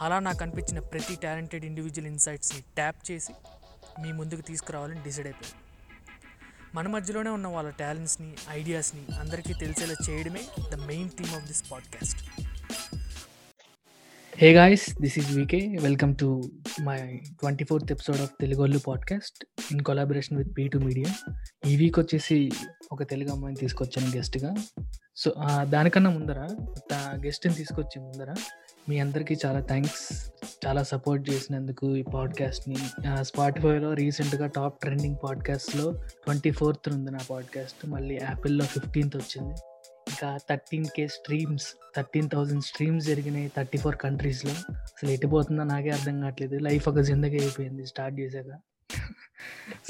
అలా నాకు అనిపించిన ప్రతి టాలెంటెడ్ ఇండివిజువల్ ఇన్సైట్స్ని ట్యాప్ చేసి మీ ముందుకు తీసుకురావాలని డిసైడ్ అయిపోయింది మన మధ్యలోనే ఉన్న వాళ్ళ టాలెంట్స్ని ఐడియాస్ని అందరికీ తెలిసేలా చేయడమే the main theme of this podcast. Hey guys this is VK. Welcome to my twenty fourth episode of Telugollu podcast in collaboration with P two media. ఈ వీక్ వచ్చేసి ఒక తెలుగు అమ్మాయిని తీసుకొచ్చాను గెస్ట్గా సో దానికన్నా ముందర గెస్ట్ని తీసుకొచ్చే ముందర మీ అందరికీ చాలా థ్యాంక్స్ చాలా సపోర్ట్ చేసినందుకు ఈ పాడ్కాస్ట్ని స్పాటిఫైలో రీసెంట్గా టాప్ ట్రెండింగ్ పాడ్కాస్ట్లో ట్వంటీ ఫోర్త్ ఉంది నా పాడ్కాస్ట్ మళ్ళీ యాపిల్లో ఫిఫ్టీన్త్ వచ్చింది. ఇంకా thirteen K streams thirteen thousand streams జరిగినాయి థర్టీ ఫోర్ కంట్రీస్లో అసలు ఎటుపోతుందో నాకే అర్థం కావట్లేదు. లైఫ్ ఒక జిందగీ అయిపోయింది స్టార్ట్ చేశాక.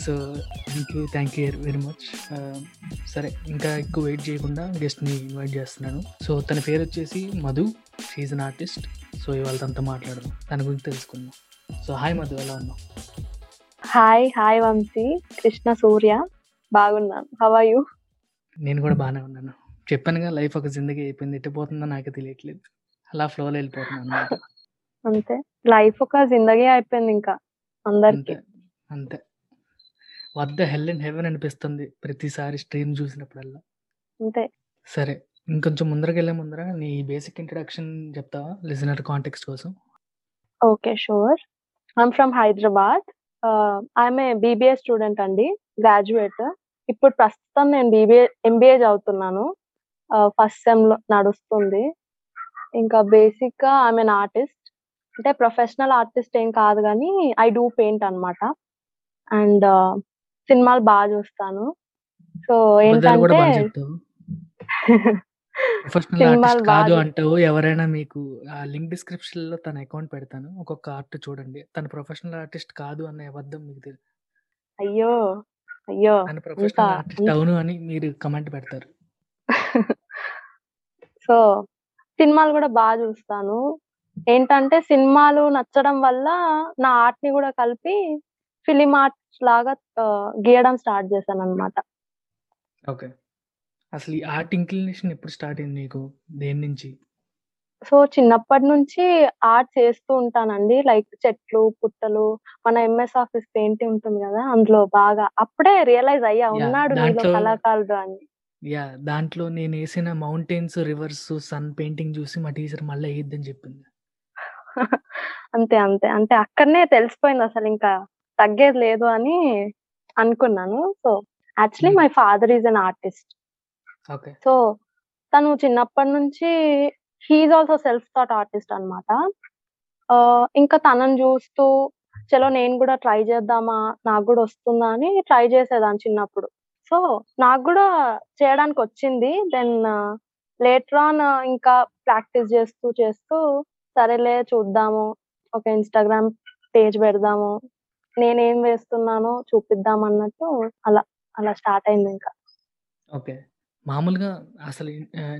So thank you thank you very much సరే ఇంకా ఎక్కువ వెయిట్ చేయకుండా గెస్ట్ని ఇన్వైట్ చేస్తున్నాను. సో తన పేరు వచ్చేసి Madhu. She's an artist so ఇవాళ తనతో మాట్లాడదాం. తన గురించి తెలుసుకుందాం. సో హాయ్ మధు ఎలా ఉన్నావు? Hi hi Vamshi. Krishna Surya. బాగున్నాను. హవ్ ఆర్ యూ నేను కూడా బాగానే ఉన్నాను. చెప్పానుగా లైఫ్ ఒక జిందగీ అయిపోయింది. ఎట్టిపోతుందో నాకే తెలియట్లేదు. అలా ఫ్లోలో వెళ్ళిపోతున్నాను అంతే. లైఫ్ ఒక జిందగీ అయిపోయింది ఇంకా అందరికి. అంతే అంతే. వద్ద హెల్ అండ్ హెవెన్ అనిపిస్తుంది ప్రతిసారి స్ట్రీమ్ చూసినప్పుడల్లా. అంతే. సరే. ఇంకొంచెం ముందరకు వెళ్ళే ముందర నీ బేసిక్ ఇంట్రడక్షన్ చెప్తావా? లిజనర్ కాంటెక్స్ట్ కోసం. Okay sure. I'm from Hyderabad. I'm a BBA student అండి గ్రాడ్యుయేట్. ఇప్పుడు ప్రస్తుతం నేను బీబీఏ ఎంబీఏ చదువుతున్నాను. ఫస్ట్ సెమ్లో నడుస్తుంది. ఇంకా బేసిక్గా ఐఎమ్ ఎన్ ఆర్టిస్ట్. అంటే ప్రొఫెషనల్ ఆర్టిస్ట్ ఏం కాదు కానీ ఐ డూ పెయింట్ అన్నమాట. అండ్ సినిమాలు బాగా చూస్తాను. సో ఏంటంటే ప్రొఫెషనల్ సినిమాలు ఆర్టిస్ట్ కాదు బాగా అంటావు. ఎవరైనా మీకు ఆ లింక్ డిస్క్రిప్షన్లో తన అకౌంట్ పెడతాను. ఒక్కొక్క ఆర్ట్ చూడండి. తన ప్రొఫెషనల్ ఆర్టిస్ట్ కాదు అన్న అబద్ధం మీకు తెలియదు అయ్యో! అయ్యో! తన ప్రొఫెషనల్ ఆర్టిస్ట్ అవును అని మీరు కమెంట్ పెడతారు. సో సినిమాలు కూడా బాగా చూస్తాను. ఏంటంటే సినిమాలు నచ్చడం వల్ల నా ఆర్ట్ని కూడా కలిపి ఫిలిం ఆర్ట్ లాగా ఆ, గీయడం స్టార్ట్ చేశాను అనమాట ఓకే. అసలు ఈ ఆర్ట్ ఇంక్లినేషన్ ఎప్పుడు స్టార్ట్ అయింది నీకు? దేని నుంచి? సో చిన్నప్పటి నుంచి ఆర్ట్ చేస్తూ ఉంటానండి. లైక్ చెట్లు పుట్టలు మన ఎంఎస్ ఆఫీస్ పెయింటింగ్ ఉంటుంది కదా అందులో బాగా అప్పుడే రియలైజ్ అయ్యా ఉన్నాడు కళాకారుడు అని. యా దాంట్లో నేను వేసిన మౌంటైన్స్ రివర్స్ సన్ పెయింటింగ్ చూసి మా టీచర్ మళ్ళీ వేయద్దని చెప్పింది. అంతే అంతే. అంటే అక్కడనే తెలిసిపోయింది అసలు ఇంకా తగ్గేది లేదు అని అనుకున్నాను. So actually. My father is an artist okay. So తను చిన్నప్పటి నుంచి he also self taught artist అనమాట ఇంకా తనని చూస్తూ చలో నేను కూడా ట్రై చేద్దామా? నాకు కూడా వస్తుందా? అని ట్రై చేసేదాన్ని చిన్నప్పుడు. సో నాకు కూడా చేయడానికి వచ్చింది. దెన్ లేటర్ ఆన్ ఇంకా ప్రాక్టీస్ చేస్తూ చేస్తూ సరేలే చూద్దాము. ఒక ఇన్స్టాగ్రామ్ పేజ్ పెడదాము. నేనేం వేస్తున్నానో చూపిద్దాం అన్నట్టు అలా అలా స్టార్ట్ అయింది ఇంకా. ఓకే. మామూలుగా అసలు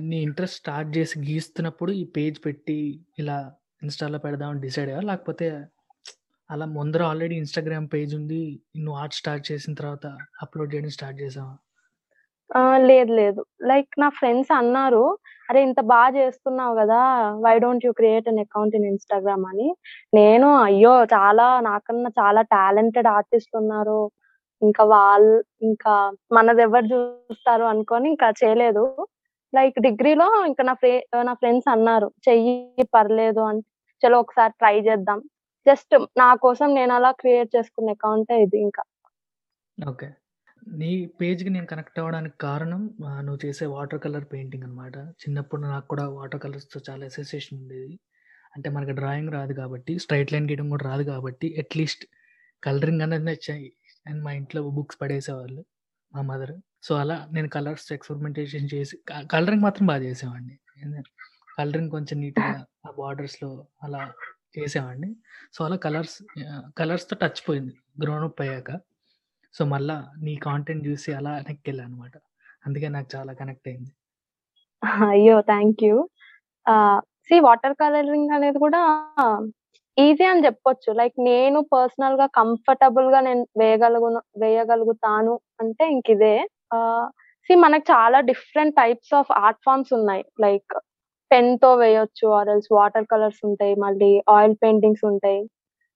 నీ ఇంట్రెస్ట్ స్టార్ట్ చేసి గీస్తున్నప్పుడు ఈ పేజ్ పెట్టి ఇలా ఇన్స్టాలో పెడదామని డిసైడ్ అయ్యా లేకపోతే అలా ముందర ఆల్రెడీ ఇన్స్టాగ్రామ్ పేజ్ ఉంది నువ్వు ఆర్ట్ స్టార్ట్ చేసిన తర్వాత అప్లోడ్ చేయడం స్టార్ట్ చేసావా ఆ! లేదు లేదు. లైక్ నా ఫ్రెండ్స్ అన్నారు, "అరే! ఇంత బా చేస్తున్నావు గదా! Why don't you create an account in Instagram" అని. నేను అయ్యో! చాలా నాకన్నా చాలా టాలెంటెడ్ ఆర్టిస్ట్‌లున్నారు. ఇంకా వాళ్ళు ఇంకా మనది ఎవరు చూస్తారు అనుకొని ఇంకా చేయలేదు. లైక్ డిగ్రీలో ఇంకా నా ఫ్రె నా ఫ్రెండ్స్ అన్నారు, "చెయ్యి పర్లేదు" అని. చలో ఒకసారి ట్రై చేద్దాం. జస్ట్ నా కోసం నేను అలా క్రియేట్ చేసుకున్న అకౌంట్ ఇది ఇంకా. ఓకే. నీ పేజ్‌కి నేను కనెక్ట్ అవ్వడానికి కారణం నువ్వు చేసే వాటర్ కలర్ పెయింటింగ్ అనమాట. చిన్నప్పుడు నాకు కూడా వాటర్ కలర్స్‌తో చాలా అసోసియేషన్ ఉండేది. అంటే మనకి డ్రాయింగ్ రాదు కాబట్టి, స్ట్రైట్ లైన్ గీయడం కూడా రాదు కాబట్టి, అట్‌లీస్ట్ కలరింగ్ అనేది వచ్చాయి. అండ్ మా ఇంట్లో బుక్స్ పడేసేవాళ్ళు మా మదర్. సో, అలా నేను కలర్స్ ఎక్స్పెరిమెంటేషన్ చేసి కలరింగ్ మాత్రం బాగా చేసేవాడిని. కలరింగ్ కొంచెం నీట్‌గా ఆ బార్డర్స్‌లో అలా చేసేవాడిని. సో, అలా కలర్స్ కలర్స్‌తో టచ్ పోయింది గ్రోన్ అప్ అయ్యాక. సో, మళ్ళా నీ కాంటెంట్ చూసి అలా వెనక్కెళ్ళా అనమాట. అందుకే నాకు చాలా కనెక్ట్ అయింది. అయ్యో! Thank you. See water colouring అనేది కూడా ఈజీ అని జెప్పొచ్చు. లైక్ నేను పర్సనల్‌గా కంఫర్టబుల్‌గా నేను వేయగలుగును వేయగలుగుతాను అంటే ఇంకిదే. ఆహ్, సీ మనకు చాలా different types of art forms ఉన్నాయి. లైక్ పెన్‌తో వేయొచ్చు ఆర్ ఎల్స్ వాటర్ కలర్స్ ఉంటాయి. మళ్ళీ ఆయిల్ పెయింటింగ్స్ ఉంటాయి.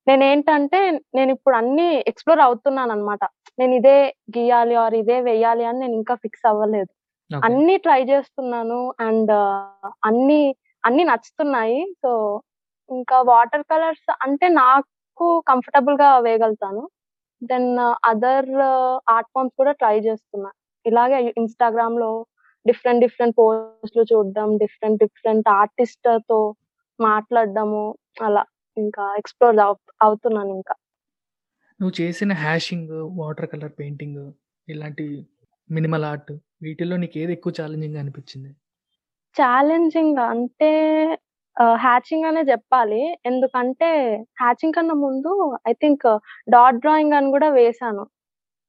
నేనేంటంటే నేనిప్పుడు అన్నీ ఎక్స్‌ప్లోర్ అవుతున్నాననమాట. నేను ఇదే గీయాలి ఆర్ ఇదే వేయాలి అని నేను ఇంకా ఫిక్స్ అవ్వలేదు. అన్నీ ట్రై జేస్తున్నాను. అండ్ అన్నీ, అన్నీ నచ్చుతున్నాయి. సో, ఇంకా వాటర్ కలర్స్ అంటే నాకు కంఫర్టబుల్‌గా వేయగలుగుతాను. దెన్ అదర్ ఆర్ట్ ఫార్మ్స్ కూడా ట్రై జేస్తున్నా. ఇలాగే ఇన్‌స్టాగ్రామ్‌లో డిఫరెంట్, డిఫరెంట్ పోస్ట్‌లు చూడడం, డిఫరెంట్, డిఫరెంట్ ఆర్టిస్ట్‌తో మాట్లాడడము అలా ఇంకా ఎక్స్‌ప్లోర్ అవు అవుతున్నానింకా. నువ్వు చేసిన హ్యాషింగ్, వాటర్ కలర్ పెయింటింగ్ ఇలాంటి మినిమల్ ఆర్ట్ వీటిల్లో నీకేది ఎక్కువ ఛాలెంజింగ్‌గా అనిపిచ్చింది? ఛాలెంజింగ్ అంటే ఆహ్, హ్యాచింగ్ అనే జెప్పాలి. ఎందుకంటే హ్యాచింగ్ కన్నా ముందు ఐ థింక్ డాట్ డ్రాయింగ్ అని గూడా వేశాను.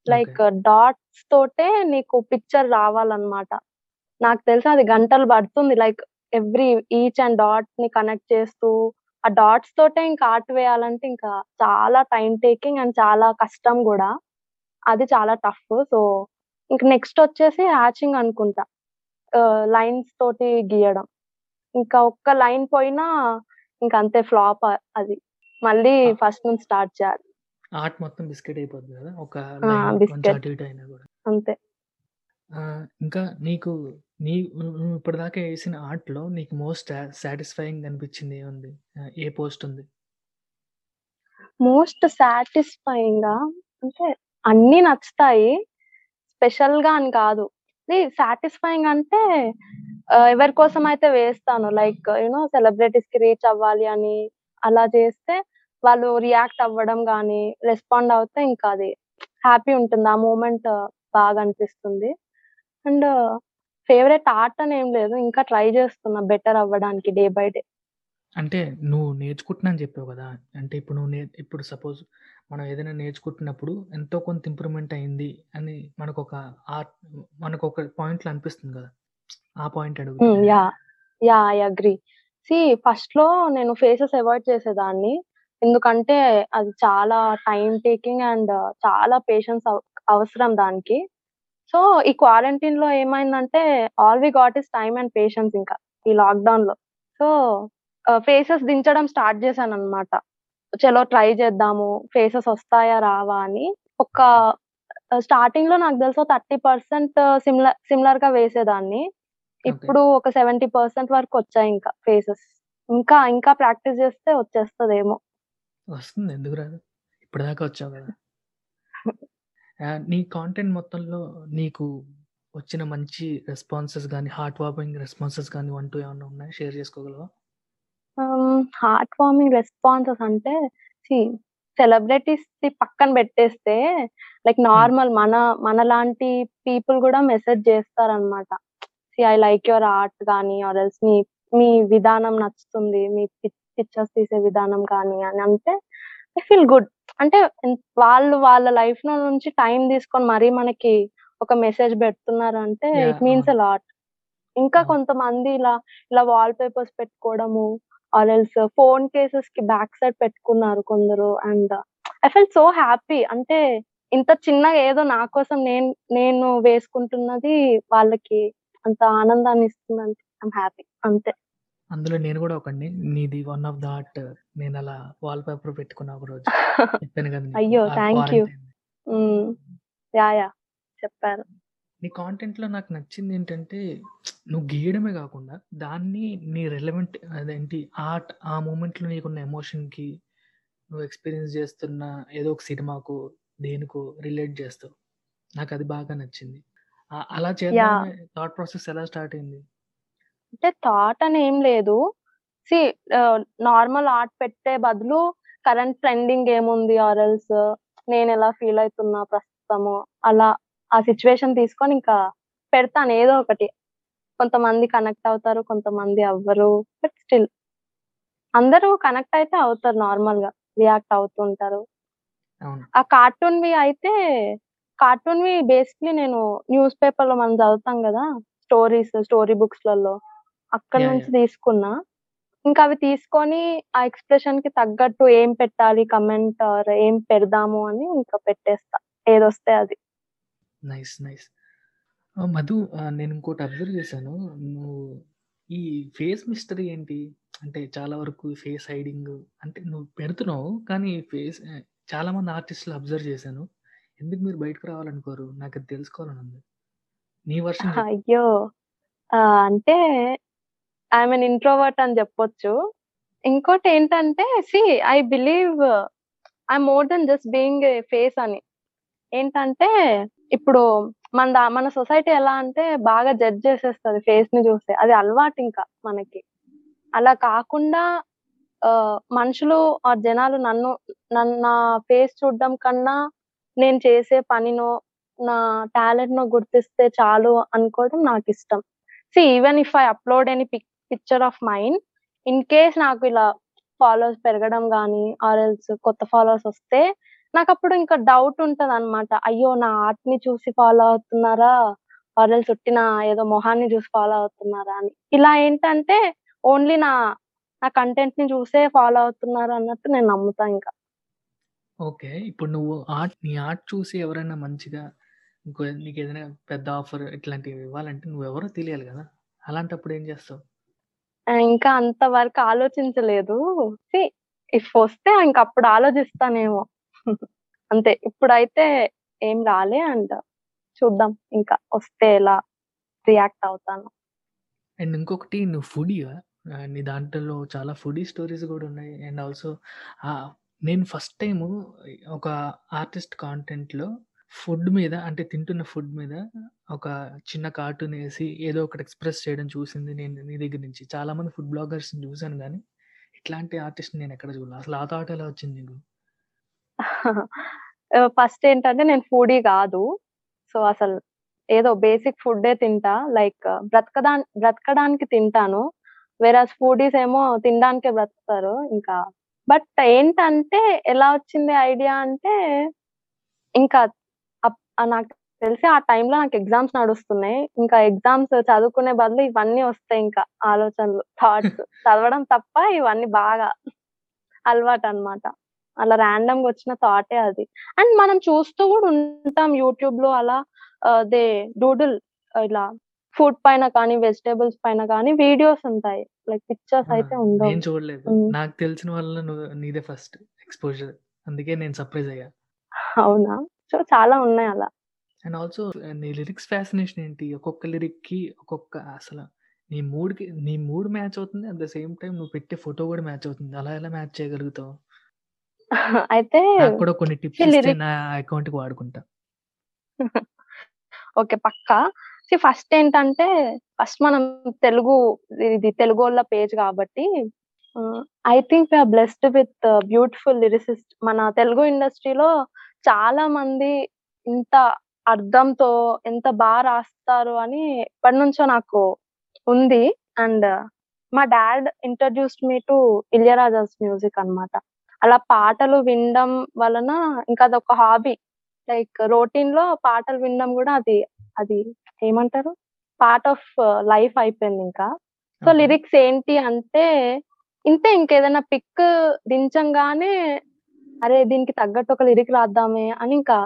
లైక్. డాట్స్ తోటే నీకు పిక్చర్ రావాలన్నమాట. నాకు తెలిసి అది గంటలు పడుతుంది. లైక్ ఎవ్రీ ఈచ్ అండ్ డాట్‌ని కనెక్ట్ చేస్తూ ఆ డాట్స్ తోటే ఇంకా ఆర్ట్ వేయాలంటే ఇంకా చాలా టైమ్ టేకింగ్ అండ్ చాలా కష్టం గూడా. అది చాలా టఫ్. సో, ఇంక నెక్స్ట్ వచ్చేసి హ్యాచింగ్ అనుకుంటా. ఆహ్, లైన్స్ తోటి గీయడం. ఇంకా ఒక్క లైన్ పోయినా ఇంకంతే ఫ్లాప్ అది. మళ్ళీ! ఫస్ట్ నుంచి స్టార్ట్ చేయాలి. ఆర్ట్ మొత్తం బిస్కెట్ అయిపోద్ది గదా! ఒక బిస్కెట్. అయినా గూడా. అంతే. ఇంకా నీకు నీ ఇప్పటిదాకా ఏసిన ఆర్ట్‌లో నీకు మోస్ట్ సాటిస్ఫైయింగ్ అనిపిచ్చింది ఏముంది? ఏ పోస్ట్ ఉంది? మోస్ట్ సాటిస్ఫైయింగా అంటే అన్నీ నచ్చుతాయి. స్పెషల్‌గా అని కాదు. సాటిస్ఫైయింగ్ అంటే ఎవరి కోసం అయితే వేస్తాను లైక్ యూ నో సెలబ్రిటీస్‌కి రీచ్ అవ్వాలి అని అలా చేస్తే వాళ్ళు రియాక్ట్ అవ్వడం కానీ రెస్పాండ్ అవుతే ఇంకా అది హ్యాపీ ఉంటుంది. ఆ మూమెంట్ బాగా అనిపిస్తుంది. అండ్ ఫేవరెట్ ఆర్ట్ అని ఏం లేదు. ఇంకా ట్రై చేస్తున్నా బెటర్ అవ్వడానికి డే బై డే. అంటే నువ్వు నేర్చుకుంటున్నా అని చెప్పావు కదా అంటే ఇప్పుడు నువ్వు నే ఇప్పుడు సపోజ్ మనం ఏదైనా నేర్చుకుంటున్నప్పుడు ఎంతో కొంత ఇంప్రూవ్‌మెంట్ అయింది అని మనకొక ఆర్ట్ మనకు ఒక పాయింట్‌లో అనిపిస్తుంది కదా ఆ పాయింట్ హ్మ్. యా నేను. యాహ్! I agree. సీ ఫస్ట్‌లో నేను ఫేసెస్ అవాయిడ్ చేసేదాన్ని. ఎందుకంటే అది చాలా టైమ్ టేకింగ్ అండ్ చాలా పేషెన్స్ అవ్ అవసరం దానికి. సో, ఈ క్వారంటైన్‌లో ఏమైందంటే all we got is time and patience ఇంకా ఈ లాక్‌డౌన్‌లో. సో, ఆహ్, ఫేసెస్ దించడం స్టార్ట్ చేశానన్నమాట. చలో ట్రై చేద్దాము. ఫేసెస్ వస్తాయా? రావా? అని. ఒక ఆహ్, స్టార్టింగ్‌లో నాకు తెలిసి ఓ 30% సిమిలర్ సిమిలర్‌గా వేసేదాన్ని. ఓకే. ఇప్పుడు ఒక 70% వరకు వచ్చాయి ఇంకా ఫేసెస్. ఇంకా ఇంకా ప్రాక్టీస్ చేస్తే వచ్చేస్తదేమో. వస్తుంది ఎందుకు రాదు? ఇప్పటిదాకా వచ్చావు గదా! ఆహ్, నీ కాంటెంట్ మొత్తంలో నీకు వచ్చిన మంచి రెస్పాన్సెస్ గాని, హార్ట్ వార్మింగ్ రెస్పాన్సెస్ గాని 1, 2 ఏమన్నా ఉన్నాయా? షేర్ చేసుకోగలవా? హార్ట్ వార్మింగ్ రెస్పాన్సెస్ అంటే సెలబ్రిటీస్‌ది పక్కన పెట్టేస్తే లైక్. నార్మల్ మన మనలాంటి పీపుల్ గూడా మెసేజ్ చేస్తారన్నమాట. See I like your art గాని ఆర్ ఎల్స్ మీ మీ విధానం నచ్చుతుంది. మీ పిక్ పిక్చర్స్ తీసే విధానం కానీ అని అంటే ఐ ఫీల్ గుడ్. అంటే వాళ్ళు వాళ్ళ లైఫ్‌లో నుంచి టైమ్ తీసుకొని మరీ మనకి ఒక మెసేజ్ పెడుతున్నారంటే యాహ్! ఇట్ మీన్స్ అవును. లాట్. ఇంకా అవును. కొంతమంది ఇలా ఇలా వాల్ పేపర్స్ పెట్టుకోవడము ఆర్ ఎల్స్ ఫోన్ కేసెస్‌కి బ్యాక్ సైడ్ పెట్టుకున్నారు కొందరు. And I felt so happy. అంటే ఇంత చిన్నగా ఏదో నా కోసం నేను నేను వేసుకుంటున్నది వాళ్ళకి అంత ఆనందాన్ని ఇస్తుందంటే ఐయామ్ హ్యాపీ అంతే. అందులో నేను గూడా ఒకడిని. నీది వన్ ఆఫ్ ద ఆర్ట్ నేనలా వాల్ పేపర్ పెట్టుకున్నా. చెప్పాను గదా! నీకు. అయ్యో! Thank you. యాహ్! యాహ్! చెప్పారు. నీ కాంటెంట్‌లో నాకు నచ్చిందేంటంటే నువ్వు గీయడమే గాకుండా దాన్ని నీ రెలెవెంట్ అదేంటి ఆర్ట్ ఆ మూమెంట్‌లో నీకున్న ఎమోషన్‌కి నువ్వు ఎక్స్‌పీరియన్స్ చేస్తున్న ఏదో ఒక సినిమాకో, దేనికో రిలేట్ చేస్తావు. నాకది బాగా నచ్చింది. అలా! చేద్దామనే థాట్ ప్రాసెస్ ఎలా స్టార్ట్ అయింది? అంటే థాట్ అని ఏం లేదు. సీ నార్మల్ ఆర్ట్ పెట్టే బదులు కరెంట్ ట్రెండింగ్ ఏముంది ఆర్ ఎల్స్ నేనెలా ఫీల్ అయితున్నా ప్రస్తుతము అలా ఆ సిట్యుయేషన్ తీసుకొని ఇంకా పెడతాను ఏదో ఒకటి. కొంతమంది కనెక్ట్ అవుతారు. కొంతమంది అవ్వరు. బట్ స్టిల్ అందరూ కనెక్ట్ అయితే అవుతారు నార్మల్‌గా. రియాక్ట్ అవుతుంటారు. ఆ కార్టూన్‌వి అయితే కార్టూన్‌వి బేసిక్‌లీ నేను న్యూస్ పేపర్‌లో మనం చదువుతాం గదా! స్టోరీస్, స్టోరీ బుక్స్‌లలో అక్కడి యాహ్! నుంచి! తీసుకున్నా. ఇంకా అవి తీసుకొని ఆ ఎక్స్‌ప్రెషన్‌కి తగ్గట్టు ఏం పెట్టాలి కమెంట్ ఆర్ ఏం పెడదాము అని ఇంకా పెట్టేస్తా. ఏదొస్తే అది. నైస్. నైస్. మధు నేను ఇంకోటి అబ్జర్వ్ చేశాను. నువ్వు ఈ ఫేస్ మిస్టరీ ఏంటి? అంటే చాలా వరకు ఫేస్ హైడింగ్ అంటే నువ్వు పెడుతున్నావు. కానీ ఫేస్ చాలా చాలామంది ఆర్టిస్ట్‌లు అబ్జర్వ్ చేశాను. ఎందుకు మీరు బయటకు రావాలనుకోరు? నాకది తెలుసుకోవాలని ఉంది. నీ వర్షం చెప్పు. అయ్యో! అంటే ఐ మీన్ ఇంట్రోవర్ట్ అని చెప్పొచ్చు. ఇంకోటి ఏంటంటే see I believe I more than just being face అని. ఏంటంటే ఇప్పుడు మన దా మన సొసైటీ ఎలా అంటే బాగా జడ్జ్ చేసేస్తుంది ఫేస్ని చూస్తే. అది అలవాటు ఇంకా మనకి. అలా కాకుండా మనుషులు ఆ జనాలు నన్ను నన్ను నా ఫేస్ చూడడం కన్నా నేను చేసే పనినో, నా టాలెంట్ నో గుర్తిస్తే చాలు అనుకోవడం నాకు ఇష్టం see even if I upload any pic picture of mind in case నాకు ఇలా ఫాలోవర్స్ పెరగడం కానీ ఆర్ ఎల్స్ కొత్త ఫాలోవర్స్ వస్తే నాకప్పుడు ఇంకా డౌట్ ఉంటదనమాట. అయ్యో! నా ఆర్ట్‌ని చూసి ఫాలో అవుతున్నారా? ఆర్ ఎల్స్ ఉట్టిన ఏదో మొహాన్ని చూసి ఫాలో అవుతున్నారా అని. ఇలా ఏంటంటే ఓన్లీ నా నా కంటెంట్‌ని చూసే ఫాలో అవుతున్నారు అన్నట్టు నేను నమ్ముతా ఇంకా. ఓకే. ఇప్పుడు నువ్వు ఆర్ట్ నీ ఆర్ట్ చూసి ఎవరైనా మంచిగా ఇంకో నీకేదైనా పెద్ద ఆఫర్ ఇట్లాంటివి ఇవ్వాలంటే నువ్వెవరో తెలియాలి గదా! అలాంటప్పుడు ఏం చేస్తావు? ఇంకా అంత వరకు ఆలోచించలేదు. ఇఫ్ వస్తే ఇంక అప్పుడు ఆలోచిస్తానేమో. అంతే. ఇప్పుడైతే ఏం రాలే అండ్ చూద్దాం ఇంకా వస్తే ఎలా రియాక్ట్ అవుతాను అండ్ ఇంకొకటి నువ్వు ఫుడీయా? నీ దాంట్లో చాలా ఫుడీ స్టోరీస్ కూడా ఉన్నాయి. అండ్ ఆల్సో నేను ఫస్ట్ టైం ఒక ఆర్టిస్ట్ కాంటెంట్‌లో ఫుడ్ మీద అంటే తింటున్న ఫుడ్ మీద ఒక చిన్న కార్టూన్ వేసి ఏదో ఒకటి ఎక్స్‌ప్రెస్ చేయడం చూసింది నేను నీ దగ్గర నుంచి. చాలామంది ఫుడ్ బ్లాగర్స్‌ని చూసాను కానీ ఇట్లాంటి ఆర్టిస్ట్‌ని ఎక్కడ చూడలేదు అసలు ఆ థాట్ ఎలా వచ్చింది నీకు? ఫస్ట్ ఏంటంటే నేను ఫుడీ గాదు. సో, అసలు ఏదో బేసిక్ ఫుడ్డే తింటా. లైక్ బ్రతకదా బ్రతకడానికి తింటాను. వేరాజ్ ఫుడీస్ ఏమో తినడానికే బ్రతుకుతారు ఇంకా. బట్ ఏంటంటే ఎలా వచ్చింది ఐడియా అంటే ఇంకా నాకు తెలిసి ఆ టైంలో నాకు ఎగ్జామ్స్ నడుస్తున్నాయి. ఇంకా ఎగ్జామ్స్ చదువుకునే బదులు ఇవన్నీ వస్తాయి ఇంకా ఆలోచనలు, థాట్స్. చదవడం తప్ప ఇవన్నీ బాగా అలవాటనమాట. అలా ర్యాండమ్‌గా వచ్చిన థాటే అది. అండ్ మనం చూస్తూ గూడా ఉంటాం యూట్యూబ్‌లో అలా ఆహ్, దే డూడుల్ ఇలా ఫుడ్ పైన కానీ, వెజిటబుల్స్ పైన కానీ వీడియోస్ ఉంటాయి. Like pictures? అయితే ఉండవు. నేను చూడలేదు. నాకు తెలిసిన నువ్వు నీదే ఫస్ట్ ఎక్స్‌పోజర్. అందుకే నేను సర్ప్రైజ్ అయ్యా. అవునా? సో, చాలా ఉన్నాయి అలా. అండ్ ఆల్సో నీ లిరిక్స్ ఫ్యాసినేషన్ ఏంటి? ఒక్కొక్క లిరిక్‌కి ఒక్కొక్క అసల నీ మూడ్‌కి నీ మూడ్ మ్యాచ్ అవుతుంది. అట్ ద సేమ్ టైమ్ నువ్వు పెట్టే ఫోటో గూడా మ్యాచ్ అవుతుంది. అలా ఎలా మ్యాచ్ చేయగలుగుతావు? అయితే నాకు కూడా కొన్ని టిప్స్ ఇస్తే నా అకౌంట్‌కి వాడుకుంటా. ఓకే. పక్కా. సీ ఫస్ట్ ఏంటంటే ఫస్ట్ మనం తెలుగు ఇది తెలుగోళ్ళ పేజ్ కాబట్టి I think we are blessed with beautiful lyricist. మన తెలుగు ఇండస్ట్రీలో చాలా మంది ఇంత అర్థంతో ఎంత బా రాస్తారు అని ఎప్పటినుంచో నాకు ఉంది. అండ్ మా dad introduced me to Ilaiyaraaja's music అన్నమాట. అలా పాటలు వినడం వలన ఇంకా అదొక హాబీ. లైక్ రొటీన్‌లో పాటలు వినడం గూడా అది అది ఏమంటారు? Part of life అయిపోయిందింకా. So, okay. Lyrics ఏంటి అంటే ఇంతే ఇంకేదైనా పిక్ దించంగానే అరే! దీనికి తగ్గట్టు ఒక లిరిక్ రాద్దామే అని ఇంకా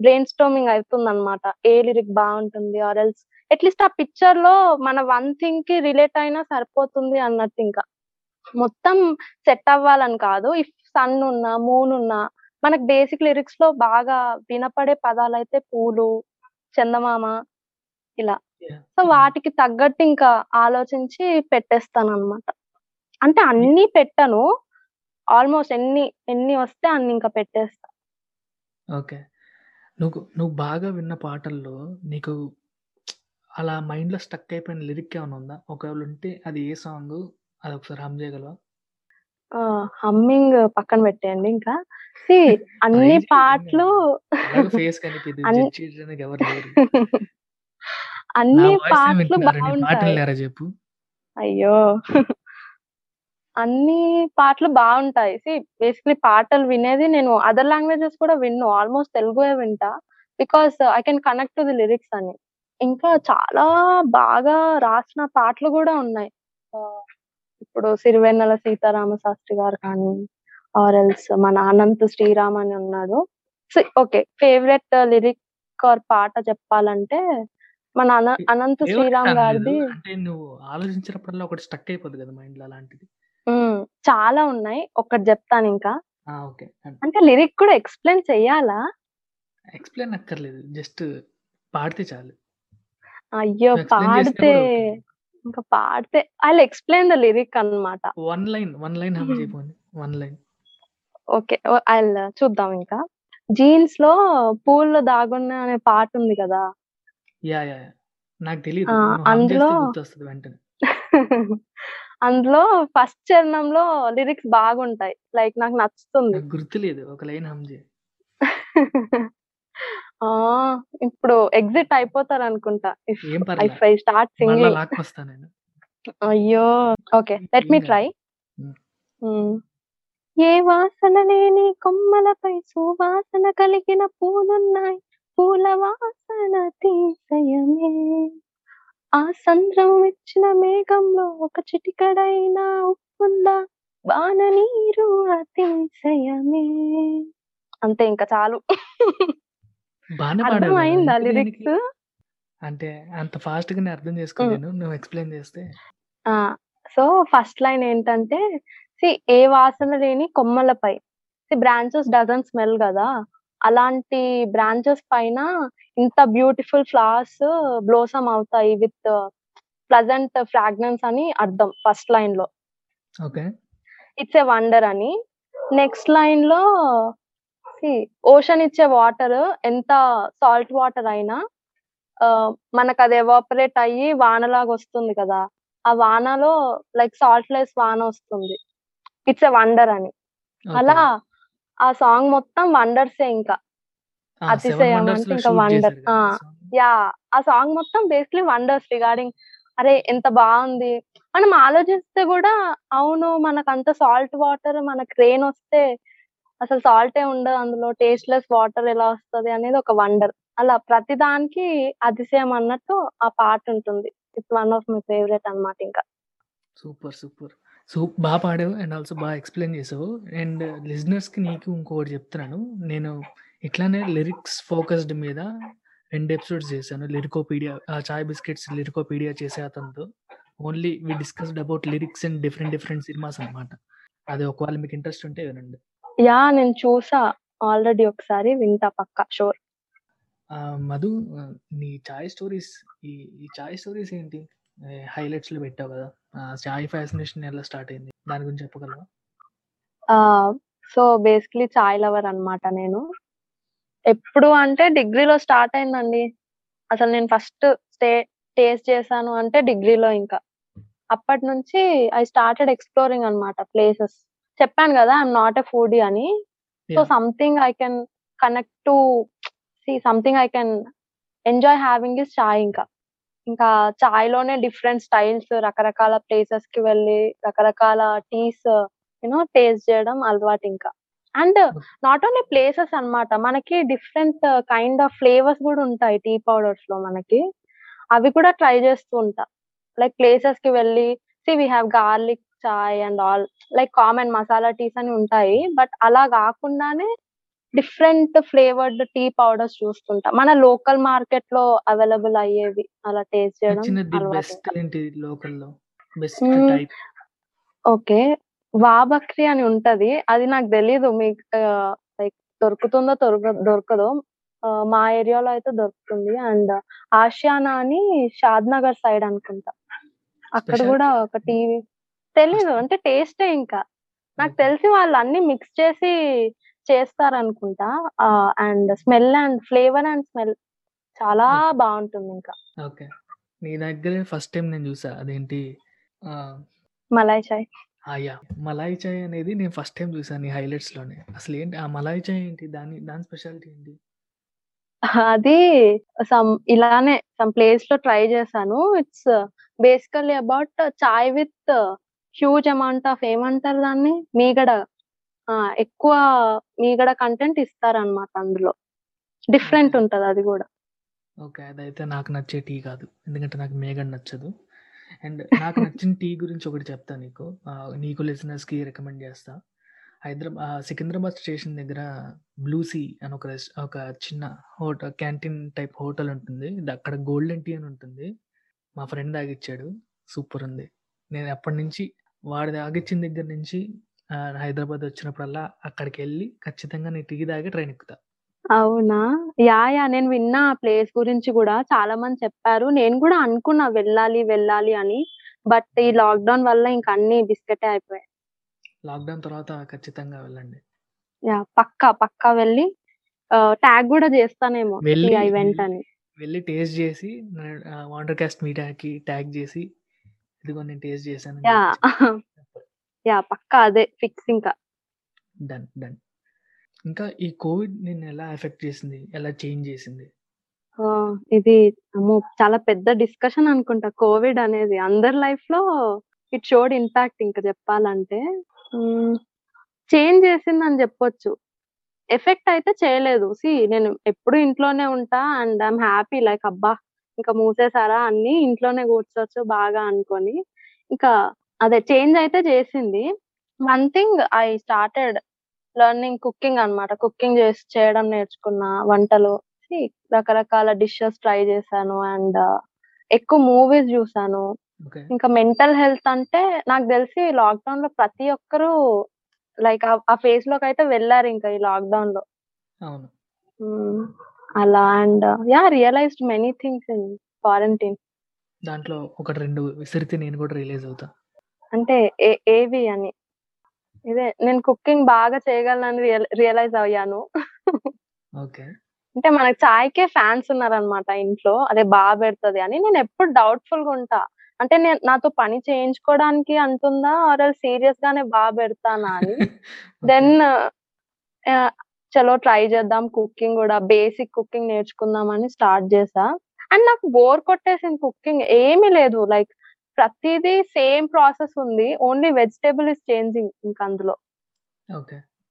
బ్రెయిన్ స్టార్మింగ్ అయితుందన్నమాట. ఏ లిరిక్ బావుంటుంది ఆర్ ఎల్స్ అట్‌లీస్ట్ ఆ పిక్చర్‌లో మన వన్ థింగ్‌కి రిలేట్ అయినా సరిపోతుంది అన్నట్టింక. మొత్తం సెట్ అవ్వాలని కాదు. ఇఫ్ సన్ ఉన్నా, మూన్ ఉన్నా మనకు బేసిక్ లిరిక్స్‌లో బాగా వినపడే పదాలైతే పూలు, చందమామ ఇలా. సో. వాటికి తగ్గట్టు ఇంకా ఆలోచించి పెట్టేస్తానన్నమాట. అంటే అన్నీ పెట్టను. ఆల్‌మోస్ట్ ఎన్ని ఎన్ని వస్తే అన్ని ఇంకా పెట్టేస్తా. ఓకే. నువ్వు నువ్వు బాగా విన్న పాటల్లో నీకు అలా మైండ్‌లో స్టక్ అయిపోయిన లిరిక్ ఏమన్నా ఉందా? ఒకవేళ ఉంటే అది ఏ సాంగు? అదొకసారి హమ్ చేయగలవా? ఆ! హమ్మింగ్ పక్కన పెట్టేయండి ఇంకా. సీ ట్రై అన్ని పాటలు కాదు. ఎలాగో ఫేస్ కనిపియదు. అన్ జడ్జ్ చేయడానికి ఎవరు లేరు. నా అన్ని వాయిసే పాటలు బావుంటాయి. జెప్పు? అయ్యో! అన్ని పాటలు బావుంటాయి. సీ బేసికల్లీ పాటలు వినేది నేను అదర్ లాంగ్వేజెస్ కూడా వినను. ఆల్‌మోస్ట్ తెలుగువే వింటా. Because I can connect to the lyrics అని. ఇంకా చాలా బాగా రాసిన పాటలు గూడా ఉన్నాయి. ఇప్పుడు 'సిరివెన్నెల సీతారామశాస్త్రి' గారు కానీ, ఆర్ ఎల్స్ మన 'అనంత్ శ్రీరామ్' అని ఉన్నాడు. See okay. Favourite lyric or పాట చెప్పాలంటే మన అన 'అనంత్ శ్రీరామ్'. గారిది నువ్వు ఆలోచించినప్పుడల్లా ఒకటి స్టక్ అయిపోద్ది కదా మైండ్‌లో అలాంటిది. హ్మ్. చాలా ఉన్నాయి. ఒకటి! ఓకే. అన్ అంటే లిరిక్ కూడా ఎక్స్‌ప్లెయిన్ చెయ్యాలా? ఎక్స్‌ప్లెయిన్ అక్కర్లేదు. జస్ట్ పాడితే చాలు. అయ్యో! పాడితే. ఇంక పాడితే ఐ ఎక్స్‌ప్లెయిన్ ద లిరిక్ అన్నమాట. One line, one line hmm. One line. Okay. I చూద్దాం ఇంకా. 'జీన్స్‌లో పూల్లో దాగున్నా' అనే పాటుంది గదా! యాహ్! యాహ్! యాహ్! నాకు హమ్ అందులో వెంటనే. అందులో ఫస్ట్ చరణంలో లిరిక్స్ బాగుంటాయి. లైక్ నాకు నచ్చుతుంది. గుర్తులేదు. ఒక లైన్ హమ్ చేయి. ఆ! ఇప్పుడు ఎగ్జిట్ ఏం పర్లే. If I start singing. అయ్యో! ఓకే. Let me. ట్రై. ఏ వాసన లేని కొమ్మలపై సువాసన కలిగిన పూలున్నాయి. పూల వాసన తీసెయమే. ఆ సంద్రం ఇచ్చిన మేఘంలో ఒక చిటికెడైనా ఉప్పుందా? వాన నీరు అతిశయమే. అంతే ఇంక చాలు. దేనికి? లిరిక్స్? అంటే అంత ఫాస్ట్‌గా నేను అర్థం. చేసుకోలేను. నువ్వు ఎక్స్‌ప్లెయిన్ చేస్తే. ఆ! సో, ఫస్ట్ లైన్ ఏంటంటే, సీ ఏ వాసన లేని కొమ్మలపై. సీ బ్రాంచెస్ డజంట్ స్మెల్ గదా! అలాంటి బ్రాంచెస్ పైన ఇంత బ్యూటిఫుల్ ఫ్లవర్స్ బ్లోసమ్ అవుతాయి విత్ ప్లెజెంట్ ఫ్రాగ్రెన్స్ అని అర్థం ఫస్ట్ లైన్‌లో. ఓకే. ఇట్స్ ఎ వండర్ అని. నెక్స్ట్ లైన్‌లో సీ ఓషన్ ఇచ్చే వాటర్ ఎంత సాల్ట్ వాటర్ అయినా ఆహ్, మనకది ఎవాపరేట్ అయ్యి వానలాగొస్తుంది కదా! ఆ వానలో లైక్ సాల్ట్‌లెస్ వానొస్తుంది. ఇట్స్ ఎ వండర్ అని. అలా. ఆ సాంగ్ మొత్తం వండర్సే ఇంకా. అతిశయం అంటే ఇంకా వండర్. చేశారు ఆ! సాంగ్. యాహ్! ఆ సాంగ్ మొత్తం బేసికల్లీ వండర్స్ రిగార్డింగ్ అరే! ఎంత బావుంది. మనం ఆలోచిస్తే గూడా అవును మనకంత సాల్ట్ వాటర్ మనకు రెయిన్ ఒస్తే అసలు సాల్టే ఉండదు అందులో. టేస్ట్‌లెస్ వాటర్ ఎలా వస్తది అనేది ఒక వండర్. అలా ప్రతి దానికి అతిశయం అన్నట్టు ఆ పాటుంటుంది. It's one of my favourite అన్నమాట ఇంకా. సూపర్. సూపర్. సో బాగా పాడావు అండ్ ఆల్సో బాగా ఎక్స్‌ప్లెయిన్ చేసావు. అండ్ లిజనర్స్‌కి నీకు ఇంకొకటి చెప్తున్నాను. నేను ఇట్లానే లిరిక్స్ ఫోకస్డ్ మీద రెండు ఎపిసోడ్స్ చేశాను. లిరికోపీడియా 'చాయ్ బిస్కెట్స్' లిరికోపీడియా చేసే అతనితో. Only we discussed about lyrics and different different cinemas అన్నమాట. అది ఒకవేళ మీకు ఇంట్రెస్ట్ ఉంటే వినండి. యాహ్! నేను చూసా ఆల్రెడీ ఒకసారి వింటా పక్కా షూర్. మధు నీ చాయ్ స్టోరీస్ ఈ ఈ చాయ్ స్టోరీస్ ఏంటి? ఆహ్, హైలైట్స్‌లో పెట్టావు కదా! చాయ్ ఫ్యాసినేషన్ ఎలా స్టార్ట్ అయింది? దాని గురించి చెప్పగలవా? సో, బేసికల్లీ చాయ్ లవర్ అన్నమాట నేను. ఎప్పుడు అంటే డిగ్రీలో స్టార్ట్ అయిందండి. అసలు నేను ఫస్ట్ స్టే టేస్ట్ చేశాను అంటే డిగ్రీలో ఇంకా. అప్పటినుంచి ఐ స్టార్టెడ్ ఎక్స్‌ప్లోరింగ్ అన్నమాట ప్లేసెస్. చెప్పాను గదా! ఐయామ్ నాట్ ఎ ఫుడీ అని. So! Something I can connect to see something I can enjoy having is chai ఇంకా. ఇంకా చాయ్‌లోనే డిఫరెంట్ స్టైల్స్ రకరకాల ప్లేసెస్‌కి వెళ్ళి రకరకాల టీస్ యూ నో టేస్ట్ చేయడం అలవాటింకా. And okay. Not only places అన్నమాట. మనకి డిఫరెంట్ కైండ్ ఆఫ్ ఫ్లేవర్స్ గూడా ఉంటాయి టీ పౌడర్స్‌లో మనకి. అవి కూడా ట్రై చేస్తూ ఉంటా. లైక్ ప్లేసెస్‌కి వెళ్ళి see we have garlic chai and all like common masala teas అని ఉంటాయి. బట్ అలా గాకుండానే డిఫరెంట్ ఫ్లేవర్డ్ టీ పౌడర్స్ చూస్తుంటా. మన లోకల్ మార్కెట్‌లో అవైలబుల్ అయ్యేవి అలా టేస్ట్ చేయడం? ఓకే. 'వా బక్రీ' అని ఉంటది. అది నాకు తెలీదు మీకు లైక్ దొరుకుతుందో దొరక దొరకదో. మా ఏరియాలో అయితే దొరుకుతుంది. అండ్ 'ఆషియానా' అని షాద్‌నగర్ సైడ్ అనుకుంటా. అక్కడ స్పెషాలిటీ ఒక ఏంటి? టీ తెలీదు. అంటే టేస్టే ఇంకా. నాకు. తెలిసి వాళ్ళు అన్నీ మిక్స్ చేసి చేస్తారనుకుంటా. ఆహ్, and smell and flavour and smell చాలా ఓకే. బావుంటుందింకా. ఓకే. నీ దగ్గరే ఫస్ట్ టైమ్ నేను చూసా. అదేంటి మలాయ్ చాయ్. యాహ్! మలాయ్ చాయ్ అనేది నేను ఫస్ట్ టైమ్ చూసా నీ హైలైట్స్‌లోనే. అసలేంటి ఆ మలాయ్ చాయ్ ఏంటి? దాని దాని స్పెషాలిటీ ఏంటి? అది సమ్ ఇలానే సమ్ ప్లేస్‌లో ట్రై చేశాను. It's basically about chai with huge amount of ఏమంటారు దాన్ని? మీగడ ఆ! ఎక్కువ మీగడ కంటెంట్ ఇస్తారనమాట అందులో. Different okay. ఉంటది అది గూడా. ఓకే. అదైతే నాకు నచ్చే టీ కాదు. ఎందుకంటే నాకు మేగడ నచ్చదు. అండ్ నాకు నచ్చిన టీ గురించి ఒకటి చెప్తా నీకు. నీకు లిజనర్స్‌కి రికమెండ్ చేస్తా. హైదరాబా ఆహ్, సికింద్రాబాద్ స్టేషన్ దగ్గర బ్లూ సీ అని ఒక రెస్ ఒక చిన్న హోట క్యాంటీన్ టైప్ హోటల్ ఉంటుంది. అక్కడ గోల్డెన్ టీ అని ఉంటుంది. మా ఫ్రెండ్ తాగిచ్చాడు. సూపర్ ఉంది. నేను అప్పటినుంచి వాడు తాగిచ్చిన దగ్గర నుంచి హైదరాబాద్ వచ్చినప్పుడల్లా అక్కడికెళ్ళి ఖచ్చితంగా నేను టీ తాగి ట్రైన్ ఎక్కుతా. అవునా? యాహ్! యాహ్! నేను విన్నా ఆ ప్లేస్ గురించి గూడా చాలా మంది చెప్పారు. నేను గూడా అనుకున్నా వెళ్ళాలి, వెళ్ళాలి అని. బట్ ఈ లాక్‌డౌన్ వల్ల ఇంక అన్నీ బిస్కెటే అయిపోయాయి. లాక్‌డౌన్ తర్వాత ఖచ్చితంగా వెళ్ళండి. యాహ్! పక్కా, పక్కా వెళ్ళి ఆహ్, ట్యాగ్ గూడా చేస్తానేమో ఈ వెళ్ళి ఐ వెంట్ వెళ్ళి అని. వెళ్ళి టేస్ట్ చేసి న ఆహ్, కాస్ట్ మీడియాకి ట్యాగ్ చేసి, ఇదిగో నేను టేస్ట్! చెప్పి చెప్పాలి. యాహ్! పక్కా అదే ఫిక్స్ ఇంకా. డన్. డన్. ఇంకా ఈ కోవిడ్ నిన్ను ఎలా ఎఫెక్ట్ చేసింది? ఎలా చేంజ్ చేసింది? ఇది అమ్మో! చాలా పెద్ద డిస్కషన్ అనుకుంటా కోవిడ్ అనేది. అందరి లైఫ్‌లో ఇట్ షోడ్ ఇంపాక్ట్ ఇంక చెప్పాలంటే. చేంజ్ చేసిందని చెప్పొచ్చు. ఎఫెక్ట్ అయితే చేయలేదు. సీ నేను ఎప్పుడు ఇంట్లోనే ఉంటా అండ్ ఐయామ్ హ్యాపీ లైక్ అబ్బా! ఇంక మూసేసారా అన్నీ ఇంట్లోనే కూర్చోచ్చు బాగా అనుకోని. ఇంకా అదే చేంజ్ అయితే చేసింది. One thing I started learning cooking అన్నమాట. కుకింగ్ చేసి చేయడం నేర్చుకున్నా. వంటలు రకరకాల డిషెస్ ట్రై చేశాను. అండ్ ఎక్కువ మూవీస్ చూసాను. ఇంకా మెంటల్ హెల్త్ అంటే నాకు తెలిసి లాక్‌డౌన్‌లో ప్రతి ఒక్కరు లైక్ ఆ ఫేజ్‌లోకైతే వెళ్ళారింక ఈ లాక్‌డౌన్‌లో. అవును. అలా and yeah! Realized many things in quarantine. దాంట్లో ఒకటి 2 విసిరితే నేను కూడా రియలైజ్ అవుతా. అంటే ఏవి అని? ఇదే నేను కుకింగ్ బాగా చేయగలనని రియల్ రియలైజ్ అయ్యాను. ఓకే. అంటే మనకు చాయ్‌కే ఫ్యాన్స్ ఉన్నారన్నమాట ఇంట్లో. అదే బా పెడతది అని. నేనెప్పుడు డౌట్‌ఫుల్‌గా ఉంటా. అంటే నేను నాతో పని చేయించుకోవడానికి అంటుందా? ఆర్ ఎల్స్ సీరియస్‌గానే బా పెడతానా అని. దెన్ చలో ట్రై చేద్దాం కుకింగ్ గూడా. బేసిక్ కుకింగ్ నేర్చుకుందామని స్టార్ట్ చేశా. అండ్ నాకు బోర్ కొట్టేసింది కుకింగ్. ఏమీ లేదు. లైక్ ప్రతీదీ సేమ్ ప్రాసెస్ ఉంది. ఓన్లీ వెజిటబుల్ ఈస్ చేంజింగ్ ఇంక అందులో.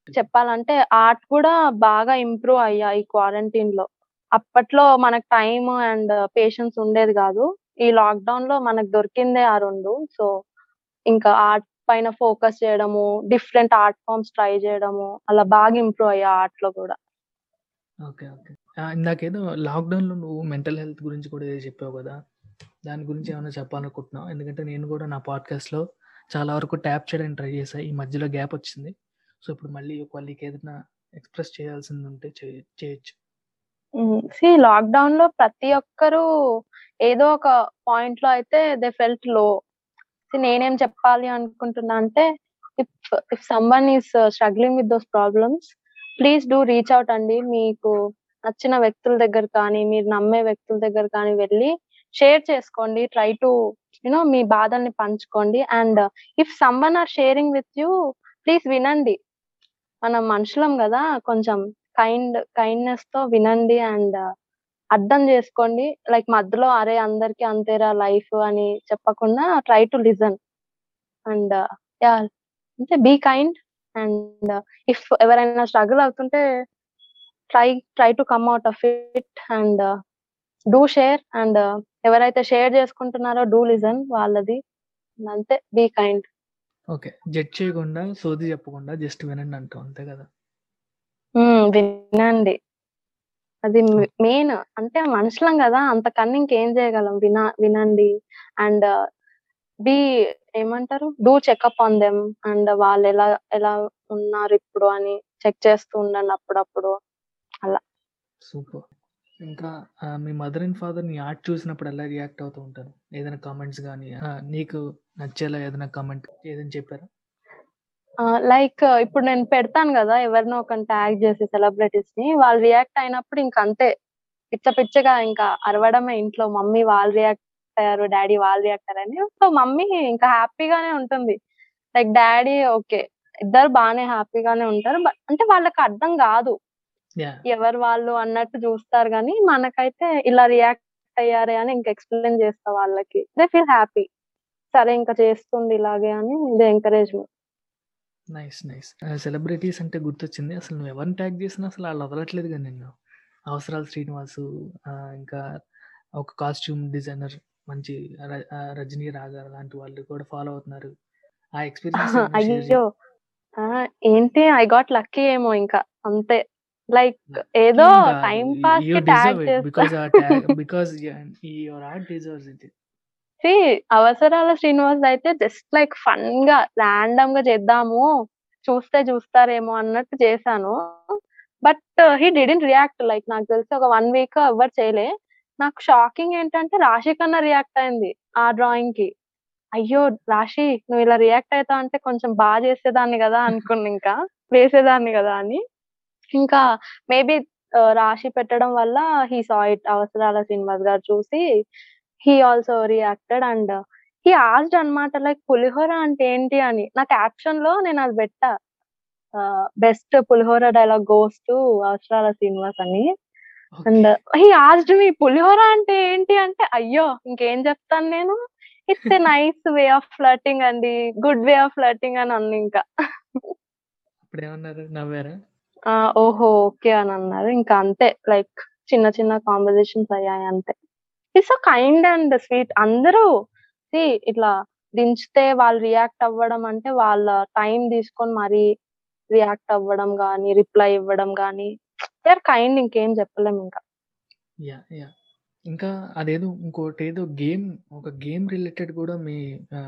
చెప్పాలంటే ఆర్ట్ కూడా బాగా ఇంప్రూవ్ అయ్యా ఈ క్వారంటైన్‌లో. అప్పట్లో మనకు టైమ్ అండ్ పేషెన్స్ ఉండేది గాదు. ఈ లాక్‌డౌన్‌లో మనకు దొరికిందే ఆ 2. సో, ఇంకా ఆర్ట్ పైన ఫోకస్ చేయడము, డిఫరెంట్ ఆర్ట్ ఫార్మ్స్ ట్రై చేయడము, అలా బాగా ఇంప్రూవ్ అయ్యా ఆర్ట్‌లో గూడా. ఓకే. ఓకే. ఆ! ఇందాకేదో లాక్‌డౌన్‌లో నువ్వు మెంటల్ హెల్త్ గురించి కూడా చెప్పావు కదా! దాని గురించి ఏమన్నా చెప్పాలనుకుంటున్నావా? ఎందుకంటే నేను కూడా నా పాడ్‌కాస్ట్‌లో చాలా వరకు ట్యాప్ చేయడానికి ట్రై చేశా. ఈ మధ్యలో గ్యాప్ వచ్చింది. సో, ఇప్పుడు మళ్ళీ ఒకవేళ నీకేదైనా ఎక్స్‌ప్రెస్ చేయాల్సిందుంటే చేయ చేయొచ్చు. హ్మ్. సీ లాక్‌డౌన్‌లో ప్రతి ఒక్కరు ఏదో ఒక పాయింట్‌లో అయితే దే ఫెల్ట్లో. నేనేం చెప్పాలి అనుకుంటున్నా అంటే if if someone is struggling with those problems please do reach out అండి. మీకు నచ్చిన వ్యక్తుల దగ్గర కానీ, మీరు నమ్మే వ్యక్తుల దగ్గర కానీ వెళ్ళి షేర్ చేసుకోండి. ట్రై టు యూ నో మీ బాధల్ని పంచుకోండి. And if someone are sharing with you please వినండి. మనం మనుషులం కదా కొంచెం కైండ్ కైండ్నెస్తో వినండి అండ్ అర్థం చేసుకోండి. లైక్ మధ్యలో అరే! అందరికి అంతేరా లైఫ్ అని చెప్పకుండా try to listen. And yeah! అంటే బీ కైండ్ అండ్ ఇఫ్ ఎవరైనా స్ట్రగుల్ అవుతుంటే try try to come out of it and do share and ఎవరైతే షేర్ చేసుకుంటున్నారో డూ లిజన్ వాళ్ళది. అంతే బీ కైండ్. ఓకే. జడ్జ్ చేయకుండా, సోది చెప్పకుండా జస్ట్ వినండి అంటావు. అంతే కదా! వినండి. అది మెయిన్. అంటే మనుషులం కదా అంతకన్నా ఇంకేం చేయగలం. విన వినండి అండ్ బి ఏమంటారు? Do checkup on them and వాళ్ళు ఎలా ఎలా ఉన్నారు ఇప్పుడు అని చెక్ చేస్తూ ఉండండి అప్పుడప్పుడు. అలా. సూపర్. ఇంకా మీ మదర్ అండ్ ఫాదర్ నీ ఆర్ట్ చూసినప్పుడు ఎలా రియాక్ట్ అవుతూ ఉంటారు? ఏదైనా కామెంట్స్ కానీ నీకు నచ్చేలా ఏదైనా కామెంట్ ఏదైనా చెప్పారా? ఆ! లైక్ ఇప్పుడు నేను పెడతాను గదా! ఎవరినో ఒకరిని ట్యాగ్ చేసి సెలబ్రిటీస్‌ని. వాళ్ళు రియాక్ట్ అయినప్పుడు ఇంక అంతే. పిచ్చ పిచ్చగా ఇంకా అరవడమే ఇంట్లో మమ్మీ వాళ్ళు రియాక్ట్ అయ్యారు, డ్యాడీ వాళ్ళు రియాక్ట్ అయ్యారని. సో, మమ్మీ ఇంకా హ్యాపీగానే ఉంటుంది. Like daddy okay. ఇద్దరు బానే హ్యాపీగానే ఉంటారు. బట్ అంటే వాళ్ళకి అర్థం గాదు. యాహ్! ఎవరు వాళ్ళు అన్నట్టు చూస్తారు గానీ, మనకైతే ఇలా రియాక్ట్ అయ్యారే అని ఇంక ఎక్స్‌ప్లెయిన్ చేస్తా వాళ్ళకి. They feel happy. సరే ఇంకా చేస్తుంది ఇలాగే అని ఇది ఎంకరేజ్మెంట్ నైస్ నైస్. సెలబ్రిటీస్ అంటే గుర్తొచ్చింది. అసలు నువ్వు ఎవరిని ట్యాగ్ చేసినా అసలు వాళ్ళు వదలట్లేదు కదా నిన్ను. అవసరాలు శ్రీనివాసు ఆ, ఇంకా ఒక కాస్ట్యూమ్ డిజైనర్ మంచి ర- ఆ, రజనీ రాగా లాంటి వాళ్ళు కూడా ఫాలో అవుతున్నారు. ఆ ఎక్స్పీరియన్స్ అయ్యో ఆ, ఏంటి? ఐ గాట్ లక్కీ ఏమో ఇంకా. అంతే. లైక్ ఏదో టైం పాస్కి ట్యాగ్ బికాస్ చేస్తా. Because your art deserves it See, Avasarala Srinivas అయితే జస్ట్ లైక్ ఫన్గా ర్యాండమ్గా చేద్దాము. చూస్తే చూస్తారేమో అన్నట్టు చేశాను. But he didn't react like నాకు తెలిసి ఒక వన్ వీక్ ఎవరు చేయలే. నాకు షాకింగ్ ఏంటంటే రాశి కన్నా రియాక్ట్ అయింది ఆ డ్రాయింగ్కి. అయ్యో రాశి నువ్వు ఇలా రియాక్ట్ అవుతా అంటే కొంచెం బాగా చేసేదాన్ని కదా అనుకున్నా ఇంకా. వేసేదాన్ని కదా అని. ఇంకా మేబీ uh, రాశి పెట్టడం వల్ల హీ సా ఇట్ అవసరాల శ్రీనివాస్ గారు చూసి. He also reacted and he asked అన్నమాట లైక్ పులిహోర అంటే ఏంటి అని. నా క్యాప్షన్లో నేను అది పెట్టా. Best pulihora dialogue goes to Avasarala Srinivas అని. అండ్ హీ ఆస్డ్ మీ పులిహోర అంటే ఏంటి? అంటే అయ్యో ఇంకేం చెప్తాను నేను? It's a nice way of flirting అండి. గుడ్ వే ఆఫ్ ఫ్లర్టింగ్ అని అన్న ఇంకా. నవ్వారా? ఓహో ఓకే అని అన్నారు. ఇంకా అంతే. లైక్ చిన్న చిన్న కాంబినేషన్స్ అయ్యాయి అంతే. It's so kind and sweet అందరూ ఇట్లా దించితే వాళ్ళు రియాక్ట్ అవ్వడం అంటే వాళ్ళ టైం తీసుకొని మరీ రియాక్ట్ అవ్వడం గానీ రిప్లై ఇవ్వడం గానీ దే ఆర్ కైండ్ ఇంకేం చెప్పలేము ఇంకా. యా యా ఇంకా అదేదో ఇంకోటి ఏదో గేమ్ ఒక గేమ్ రిలేటెడ్ కూడా మీ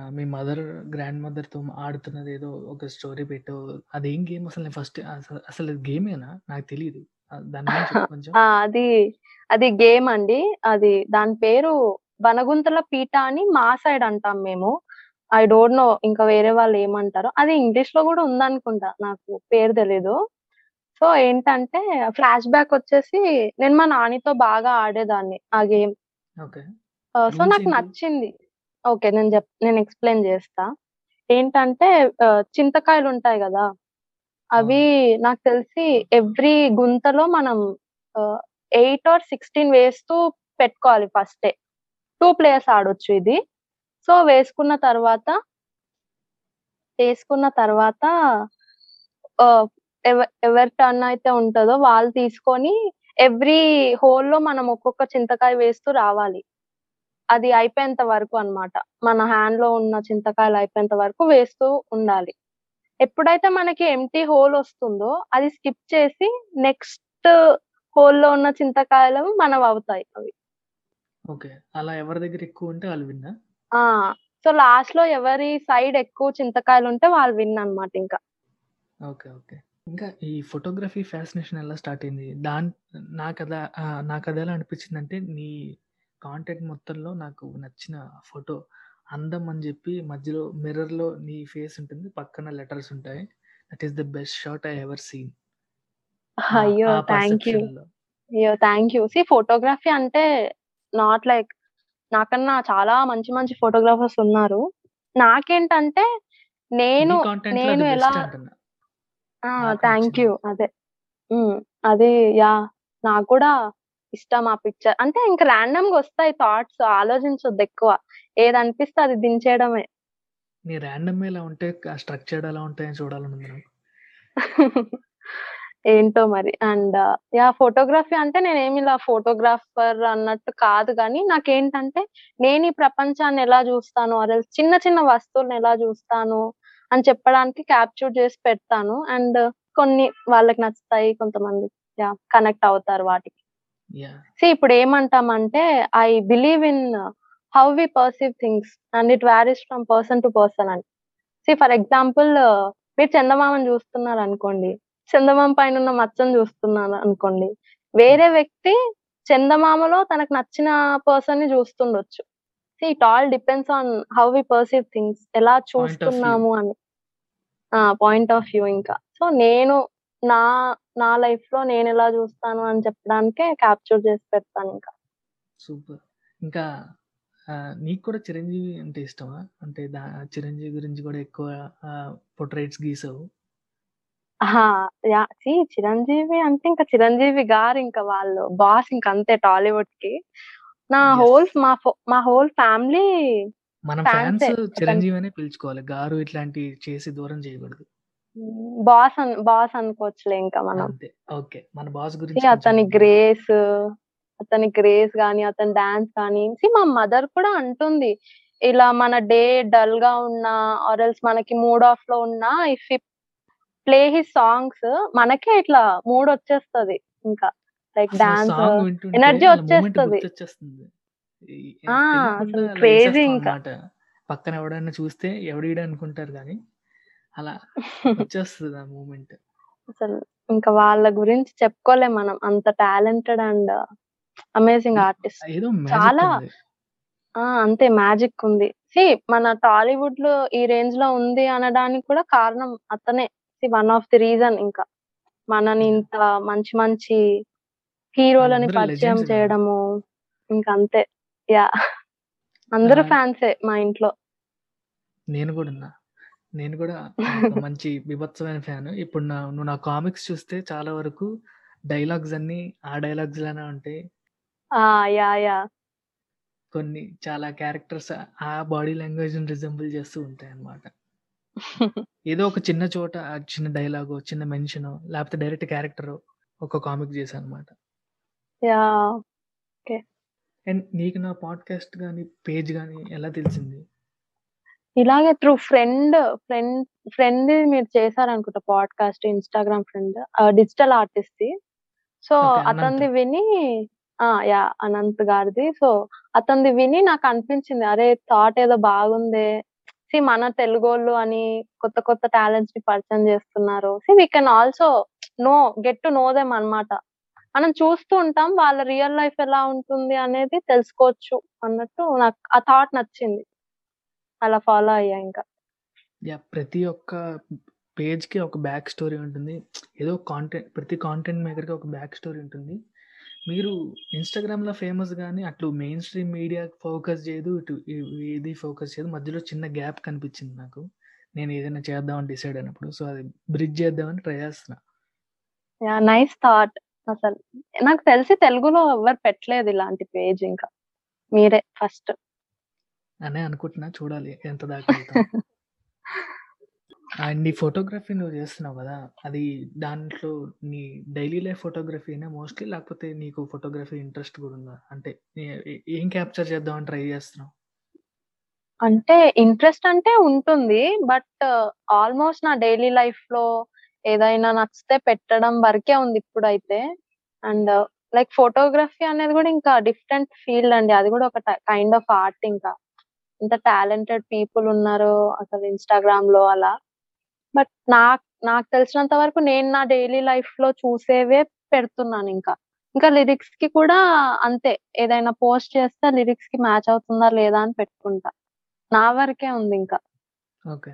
మీ మదర్ గ్రాండ్ మదర్తో ఆడుతున్నది ఏదో ఒక స్టోరీ పెట్టు. అదేం గేమ్ అసలు నేను ఫస్ట్ అసలు అసలు గేమేనా నాకు తెలియదు కొంచెం. అది అది గేమ్ అండి. అది దాని పేరు బనగుంతల పీట అని మా సైడ్ అంటాం మేము. ఐ డోంట్ నో ఇంకా వేరే వాళ్ళు ఏమంటారో. అది ఇంగ్లీష్లో కూడా ఉందనుకుంటా నాకు పేరు తెలీదు. సో ఏంటంటే ఫ్లాష్ బ్యాక్ వచ్చేసి నేను మా నానితో బాగా ఆడేదాన్ని ఆ గేమ్. సో నాకు? నచ్చింది. ఓకే నేను చెప్ నేను ఎక్స్ప్లెయిన్ చేస్తా. ఏంటంటే చింతకాయలు ఉంటాయి కదా అవి నాకు తెలిసి ఎవ్రీ గుంతలో మనం ఎయిట్ ఆర్ సిక్స్టీన్ వేస్తూ పెట్టుకోవాలి ఫస్టే టూ ప్లేయర్స్ ఆడొచ్చు ఇది. సో వేసుకున్న తర్వాత వేసుకున్న తర్వాత ఎవరి టర్న్ అయితే ఉంటుందో వాళ్ళు తీసుకొని ఎవ్రీ హోల్లో మనం ఒక్కొక్క చింతకాయ వేస్తూ రావాలి. అది అయిపోయేంత వరకు అన్నమాట. మన హ్యాండ్లో ఉన్న చింతకాయలు అయిపోయేంత వరకు వేస్తూ ఉండాలి. ఎప్పుడైతే మనకి ఎంటీ హోల్ వస్తుందో అది స్కిప్ చేసి నెక్స్ట్ హోల్లో ఉన్న చింతకాయలు మనవి అవుతాయి అవి. ఓకే. అలా ఎవరి దగ్గర ఎక్కువ ఉంటే వాళ్ళు విన్నా? ఆ సో లాస్ట్లో ఎవరి సైడ్ ఎక్కువ చింతకాయలు ఉంటే వాళ్ళు విన్ అన్నమాట ఇంకా. Okay okay. ఇంకా ఈ ఫోటోగ్రఫీ ఫ్యాసినేషన్ ఎలా స్టార్ట్ అయింది? దాని నాకు అదా నాకు అది ఎలా అనిపించింది అంటే నీ కాంటెంట్ మొత్తంలో నాకు నచ్చిన ఫోటో అందం అని చెప్పి మధ్యలో మిర్రర్లో నీ ఫేస్ ఉంటుంది. పక్కన లెటర్స్ ఉంటాయి. That is the best shot I ever seen అయ్యో థ్యాంక్ యూ అయ్యో థ్యాంక్ యూ సి ఫోటోగ్రఫీ అంటే నాట్ లైక్ నాకన్నా చాలా మంచి మంచి ఫోటోగ్రాఫర్స్ ఉన్నారు. నాకేంటంటే నేను నేను ఎలా థ్యాంక్. యూ అదే. అది యా నాకు కూడా ఇష్టం ఆ పిక్చర్ అంటే ఇంకా ర్యాండమ్గా వస్తాయి థాట్స్ ఆలోచించొద్దు ఎక్కువ. ఏది అనిపిస్తే అది దించేయడమే. నీ ర్యాండమ్ ఎలా ఉంటే స్ట్రక్చర్డ్ ఎలా ఉంటాయని చూడాలని ఉంది నాకు. ఏంటో మరి. అండ్ యా ఫోటోగ్రఫీ అంటే నేనేమి ఇలా ఫోటోగ్రాఫర్ అన్నట్టు కాదు కానీ నాకేంటంటే నేను ఈ ప్రపంచాన్ని ఎలా చూస్తాను అదే చిన్న చిన్న వస్తువులను ఎలా చూస్తాను అని చెప్పడానికి క్యాప్చర్ చేసి పెడతాను. అండ్ కొన్ని వాళ్ళకి నచ్చుతాయి కొంతమంది యా కనెక్ట్ అవుతారు వాటికి. యా సి ఇప్పుడు ఏమంటామంటే I believe in how we perceive things and it varies from person to person అని. సి ఫర్ ఎగ్జాంపుల్ మీరు చందమామని చూస్తున్నారు అనుకోండి చందమామ పైన ఉన్న మచ్చను చూస్తున్నారు అనుకోండి వేరే వ్యక్తి చందమామలో తనకు నచ్చిన పర్సన్ని చూస్తుండొచ్చు. See it all depends on how we perceive things ఎలా చూస్తున్నాము అని. పాయింట్ ఆఫ్ వ్యూ ఇంకా. సో నేను నా నా లైఫ్లో నేను ఎలా చూస్తాను అని చెప్పడానికే క్యాప్చర్ చేసి పెడతాను ఇంకా సూపర్ ఇంకా నీకు కూడా చిరంజీవి అంటే ఇష్టమా అంటే చిరంజీవి గురించి కూడా ఎక్కువ పొట్రైట్స్ గీసావు చిరంజీవి అంటే ఇంకా చిరంజీవి గారు ఇంకా వాళ్ళు బాస్ ఇంకా అంతే టాలీవుడ్కి నా. హోల్ మా మా హోల్ ఫ్యామిలీ మనం ఫ్యాన్సే. చిరంజీవి అనే పిలుచుకోవాలి. గారు ఇట్లాంటివి చేసి దూరం చేయకూడదు. బాస్ అన్ బాస్ అనుకోవచ్చులే ఇంకా మనం. ఓకే. మన బాస్ గురించి అతని గ్రేస్, అతని గ్రేస్ గాని, అతని డాన్స్ కానీ మా మదర్ కూడా అంటుంది. ఇలా మన డే డల్‌గా ఉన్నా ఆర్ ఎల్స్ మనకి మూడ్ ఆఫ్‌లో ఉన్నా ఇఫ్ ప్లే హిస్ సాంగ్స్ మనకే ఇట్లా మూడ్ వచ్చేస్తది ఇంకా. లైక్ డాన్స్ ఎనర్జీ వచ్చేస్తది. క్రేజీ ఇంకా. పక్కన ఎవడన్నా చూస్తే ఎవడీడు అనుకుంటారు గానీ, అలా వచ్చేస్తది ఆ మూమెంట్. అసలు ఇంకా వాళ్ళ గురించి చెప్పుకోలేం మనం. అంత టాలెంటెడ్ అండ్ అమేజింగ్. ఆర్టిస్ట్. చాలా! అంతే మ్యాజిక్ ఉంది. సీ మన టాలీవుడ్‌లో ఈ రేంజ్‌లో ఉంది అనడానికి కూడా కారణం అతనే. See one of the reason ఇంకా. మనని! ఇంత మంచి మంచి హీరోలని పరిచయం! చేయడము ఇంక అంతే. యాహ్! అందరూ ఫ్యాన్సే మా ఇంట్లో. నేను ఉన్నా. నేను ఒక మంచి బీభత్సమైన ఫ్యాను. ఇప్పుడు నా నువ్వు నా కామిక్స్ చూస్తే చాలా వరకు డైలాగ్స్ అన్నీ ఆ డైలాగ్స్ లానే ఉంటాయి. ఆ! కొన్ని చాలా క్యారెక్టర్స్ ఆ బాడీ లాంగ్వేజ్‌ని రిజెంబుల్ చేస్తూ ఉంటాయన్నమాట. ఏదో ఒక చిన్న చోట ఆ చిన్న డైలాగో, చిన్న మెన్షనో లేపోతే డైరెక్ట్ క్యారెక్టరో ఒక కామిక్ చేశానన్నమాట. యాహ్! ఓకే. అండ్ నీకు నా పాడ్‌కాస్ట్ గాని, పేజ్ గాని ఎలా తెలిసింది? ఇలాగే త్రూ ఫ్రెండ్, ఫ్రెండ్ ఫ్రెండ్‌ది మీరు చేశారనుకుంటా పాడ్‌కాస్ట్ ఇన్‌స్టాగ్రామ్ ఫ్రెండ్. డిజిటల్ ఆర్టిస్ట్‌ది. సో. అతనిది విని ఆ! యాహ్! అనంత్ గారిది. సో, అతనిది విని నాకనిపించింది. అరే! థాట్ ఏదో బాగుందే. సీ మన తెలుగోళ్ళు అని కొత్త కొత్త టాలెంట్స్‌ని పరిచయం చేస్తున్నారు. See we can also know get to know them అన్నమాట. మనం చూస్తూ ఉంటాం. వాళ్ళ రియల్ లైఫ్ ఎలా ఉంటుంది అనేది తెలుసుకోవచ్చు అన్నట్టు నాకు ఆ థాట్ నచ్చింది. అలా ఫాలో అయ్యా ఇంకా. యాహ్! ప్రతి ఒక్క పేజ్‌కి ఒక బ్యాక్ స్టోరీ ఉంటుంది. ఏదో కాంటెంట్ ప్రతి కాంటెంట్ మేకర్‌కి ఒక బ్యాక్ స్టోరీ ఉంటుంది. మీరు ఇన్‌స్టాగ్రామ్‌లో ఫేమస్ గాని అటు మెయిన్ స్ట్రీమ్ మీడియా ఫోకస్ చేయదు. ఇటు ఇ ఇది ఫోకస్ చేయదు. మధ్యలో చిన్న గ్యాప్ కనిపించింది నాకు. నేను ఏదైనా చేద్దామని డిసైడ్ అయినప్పుడు. సో, అది బ్రిడ్జ్ చేద్దామని ట్రై చేస్తున్నా. యాహ్! నైస్ థాట్ అసలు. నాకు తెలిసి తెలుగులో ఎవ్వరు పెట్టలేదు ఇలాంటి పేజ్ ఇంకా. మీరే ఫస్ట్. అనే అనుకుంటున్నా. చూడాలి ఎంత దాకా వెళ్తాం. అండ్ నీ ఫోటోగ్రఫీ నువ్వు చేస్తున్నావు గదా! అది దాంట్లో నీ డైలీ లైఫ్ ఫోటోగ్రఫీనా మోస్ట్‌లీ లేకపోతే నీకు ఫోటోగ్రఫీ ఇంట్రెస్ట్ కూడా ఉందా? అంటే ఏ ఏ ఏం క్యాప్చర్ చేద్దామని ట్రై చేస్తున్నావు? అంటే ఇంట్రెస్ట్ అంటే ఉంటుంది. బట్ ఆల్‌మోస్ట్ నా డైలీ లైఫ్‌లో ఏదైనా నచ్చితే పెట్టడం వరకే ఉంది ఇప్పుడైతే. అండ్ లైక్ ఫోటోగ్రఫీ అనేది కూడా ఇంకా డిఫరెంట్ ఫీల్డ్ అండి. అది కూడా ఒక టై కైండ్ ఆఫ్ ఆర్ట్ ఇంకా. ఎంత టాలెంటెడ్ పీపుల్ ఉన్నారో అసలు ఇన్‌స్టాగ్రామ్‌లో అలా. బట్ నాకు నాకు తెలిసినంత వరకు నేను నా డైలీ లైఫ్లో చూసేవే పెడుతున్నాను ఇంకా ఇంకా లిరిక్స్కి కూడా అంతే. ఏదైనా పోస్ట్ చేస్తే లిరిక్స్కి మ్యాచ్ అవుతుందా లేదా అని పెట్టుకుంటా. నా వరకే ఉంది ఇంకా ఓకే.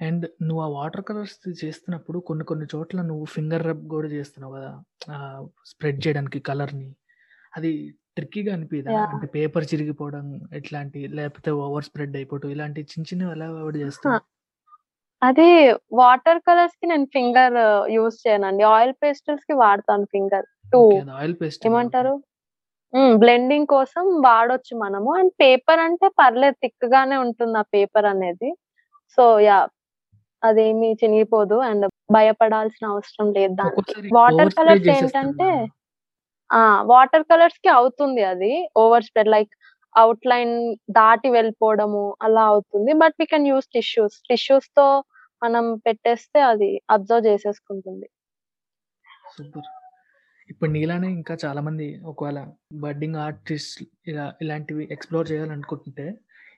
అండ్ నువ్వు ఆ వాటర్ కలర్స్ చేస్తున్నప్పుడు కొన్ని కొన్ని చోట్ల నువ్వు ఫింగర్ రబ్ కూడా చేస్తున్నావు కదా స్ప్రెడ్ చేయడానికి కలర్‌ని. అది ట్రిక్కీగా అనిపియదా? యాహ్! అంటే పేపర్ చిరిగిపోవడం ఇట్లాంటి లేకపోతే ఓవర్ స్ప్రెడ్ అయిపోవటం ఇలాంటి చిన్న చిన్నవి ఎలా అవాయిడ్ ఆ! చేస్తావు? అది వాటర్ కలర్స్‌కి నేను ఫింగర్ యూజ్ చేయనండి. ఆయిల్ పేస్టల్స్‌కి వాడతాను finger. To oil pastel. Okay. ఏమంటారు? బ్లెండింగ్ కోసం వాడొచ్చు మనము. అండ్ పేపర్ అంటే పర్లేదు థిక్‌గానే ఉంటుంది ఆ పేపర్ అనేది. So, yeah! అదేమి చినిగిపోదు. అండ్ భయపడాల్సిన అవసరం లేదు దానికి. వాటర్ కలర్స్ ఏంటంటే! ఆ! వాటర్ కలర్స్‌కి అవుతుంది అది. Over spread like out line దాటి వెళ్ళిపోవడము అలా అవుతుంది. But we can use tissues. టిష్యూస్‌తో మనం పెట్టేస్తే అది అబ్జర్వ్ చేసేసుకుంటుంది. సూపర్. ఇప్పుడు నీలానే ఇంకా చాలామంది ఒకవేళ బడ్డింగ్ ఆర్టిస్ట్ ఇలా ఇలాంటివి ఎక్స్‌ప్లోర్ చేయాలనుకుంటుంటే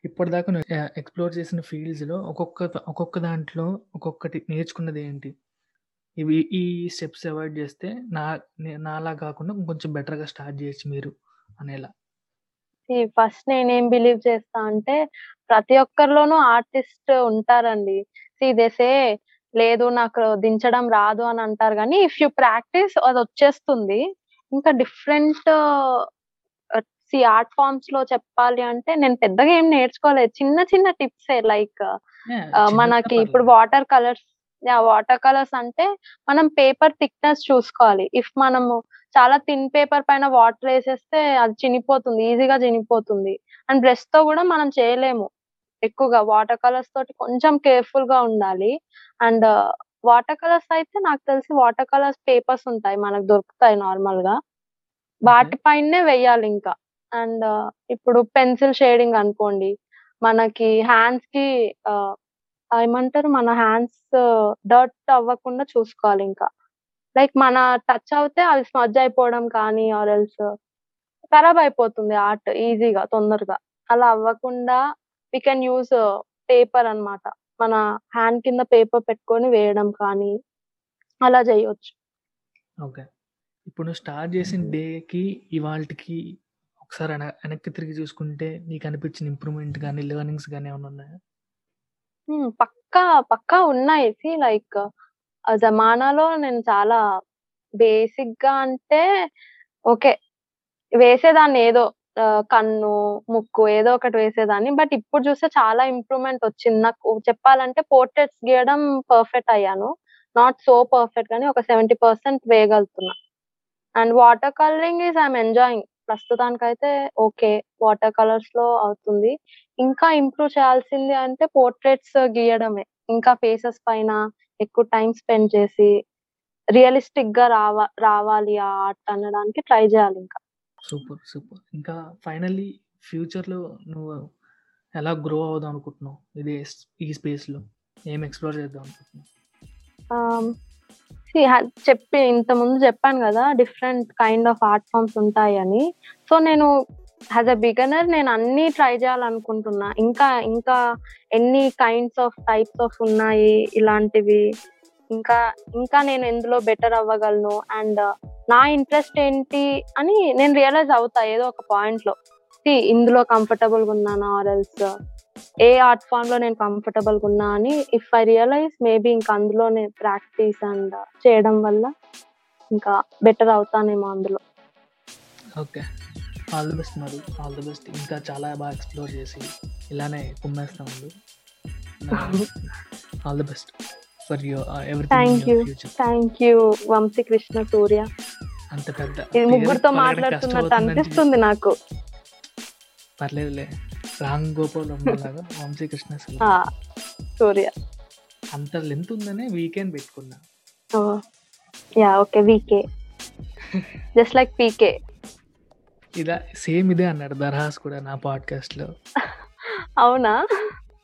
ఇప్పటిదాకా నువ్వు ఎక్స్‌ప్లోర్ చేసిన ఫీల్డ్స్‌లో ఒక్కొక్క ఒక్కొక్క దాంట్లో ఒక్కొక్కటి నేర్చుకున్నది ఏంటి? ఇవి ఈ స్టెప్స్ అవాయిడ్ చేస్తే నా నాలా కాకుండా ఇంకొంచెం బెటర్‌గా స్టార్ట్ చేయొచ్చు మీరు అనేలా. సీ ఫస్ట్ నేనేం బిలీవ్ చేస్తా అంటే ప్రతి ఒక్కరిలోనూ ఆర్టిస్ట్ ఉంటారండి. సీ దే సే లేదు నాకు దించడం రాదు అని అంటారు గానీ ఇఫ్ యూ ప్రాక్టీస్ అదొచ్చేస్తుంది. ఇంకా డిఫరెంట్ సీ ఆర్ట్ ఫార్మ్స్‌లో చెప్పాలి అంటే నేను పెద్దగా ఏం నేర్చుకోలేదు. చిన్న చిన్న టిప్సే లైక్ మనకి ఇప్పుడు. Water colours! వాటర్ కలర్స్ అంటే మనం పేపర్ థిక్‌నెస్ చూసుకోవాలి. ఇఫ్ మనము చాలా థిన్ పేపర్ పైన వాటర్ ఎసేస్తే అది చినిగిపోతుంది. ఈజీగా చినిగిపోతుంది. అండ్ బ్రష్‌తో గూడా మనం చేయలేము. ఎక్కువగా వాటర్ కలర్స్ తోటి కొంచెం కేర్ఫుల్గా ఉండాలి అండ్ వాటర్ కలర్స్ అయితే నాకు తెలిసి వాటర్ కలర్స్ పేపర్స్ ఉంటాయి మనకు దొరుకుతాయి నార్మల్గా వాటి పైనే వేయాలి ఇంకా అండ్ ఇప్పుడు పెన్సిల్ షేడింగ్ అనుకోండి మనకి హ్యాండ్స్కి ఆ, ఏమంటారు మన హ్యాండ్స్ డర్ట్ అవ్వకుండా చూసుకోవాలి ఇంకా. లైక్ మన టచ్ అవుతే అది స్మజ్ అయిపోవడం కానీ ఆర్ ఎల్స్ ఖరాబ్ అయిపోతుంది ఆర్ట్ ఈజీగా తొందరగా. అలా అవ్వకుండా వి కెన్ యూస్ పేపర్ అన్నమాట. మన హ్యాండ్ కింద పేపర్ పెట్టుకొని వేయడం కానీ అలా చేయొచ్చు. ఓకే. ఇప్పుడు స్టార్ట్ చేసిన డేకి ఇవాళకి ఒకసారి వెన- వెనక్కి తిరిగి చూసుకుంటే నీకు అనిపించిన ఇంప్రూవ్మెంట్ కానీ లెర్నింగ్స్ కానీ ఏమైనా ఉన్నాయా? హ్మ్. పక్కా, పక్కా ఉన్నాయి. సీ లైక్ ఆ జమానాలో నేను చాలా బేసిక్‌గా అంటే ఓకే. వేసేదాన్ని ఏదో ఆహ్, కన్ను, ముక్కు ఏదో ఒకటి వేసేదాన్ని. బట్ ఇప్పుడు చూస్తే చాలా ఇంప్రూవ్‌మెంట్ వచ్చింది. నాకు చెప్పాలంటే పోర్ట్రెయిట్స్ గీయడం పర్ఫెక్ట్ అయ్యాను. నాట్ సో పర్ఫెక్ట్ గానీ ఒక 70% వేయగలుగుతున్నా. And water coloring is I'm enjoying. ప్రస్తుతానికైతే ఓకే. వాటర్ కలర్స్‌లో అవుతుంది. ఇంకా ఇంప్రూవ్ చేయాల్సింది అంటే పోర్ట్రెయిట్స్ గీయడమే. ఇంకా ఫేసెస్ పైన ఎక్కువ టైమ్ స్పెండ్ చేసి రియలిస్టిక్‌గా రావ రావాలి ఆ ఆర్ట్ అనడానికి ట్రై చేయాలింకా. సూపర్. సూపర్. ఇంకా ఫైనల్లీ ఫ్యూచర్‌లో నువ్వు ఎలా గ్రో అవుదాం అనుకుంటున్నావు? ఇదే ఈ స్పేస్‌లో ఏం ఎక్స్‌ప్లోర్ చేద్దాం అనుకుంటున్నావు? చెప్పి ఇంతకుముందు చెప్పాను గదా! Different kind of art forms ఉంటాయని. సో, నేను యాస్ అ బిగనర్ నేను అన్ని ట్రై చేయాలనుకుంటున్నా. ఇంకా, ఇంకా ఎన్ని కైండ్స్ ఆఫ్ టైప్స్ ఆఫ్ ఉన్నాయి ఇలాంటివి. ఇంకా, ఇంకా నేను ఎందులో బెటర్ అవ్వగలను అండ్ నా ఇంట్రెస్ట్ ఏంటి అని నేను రియలైజ్ అవుతా ఏదో ఒక పాయింట్‌లో. సీ ఇందులో కంఫర్టబుల్ ఉన్నానా ఆర్ ఎల్స్ ఏ ఆర్ట్లో నేను కంఫర్టబుల్ ఉన్నా అని ఇఫ్ ఐ రియలైజ్ మేబీ ఇంకా అందులోనే ప్రాక్టీస్ అండ్ చేయడం వల్ల ఇంకా బెటర్ అవుతానేమో అందులో. ఓకే. ఆల్ ది బెస్ట్ మరి. All the best. ఇంకా చాలా బాగా ఎక్స్‌ప్లోర్ చేసి ఇలానే కుమ్మేస్తా ఉండు. All the best for your everything you. Thank you Vamshi Krishna Surya. అంత పెద్ద ముగ్గురితో మాట్లాడుతున్నట్టు అనిపిస్తుంది నాకు. పర్లేదులే. రామ్ గోపాల్ వర్మలాగా వంశీకృష్ణ సూర్య. ఆ! సూర్య. అంత లెంత్ ఉందనే వీకెండ్ పెట్టుకున్నా. Yeah! Okay. VK. Just like PK. ఇలా సేమ్ ఇదే అన్నాడు దర్హాస్ కూడా నా పాడ్‌కాస్ట్‌లో. అవునా?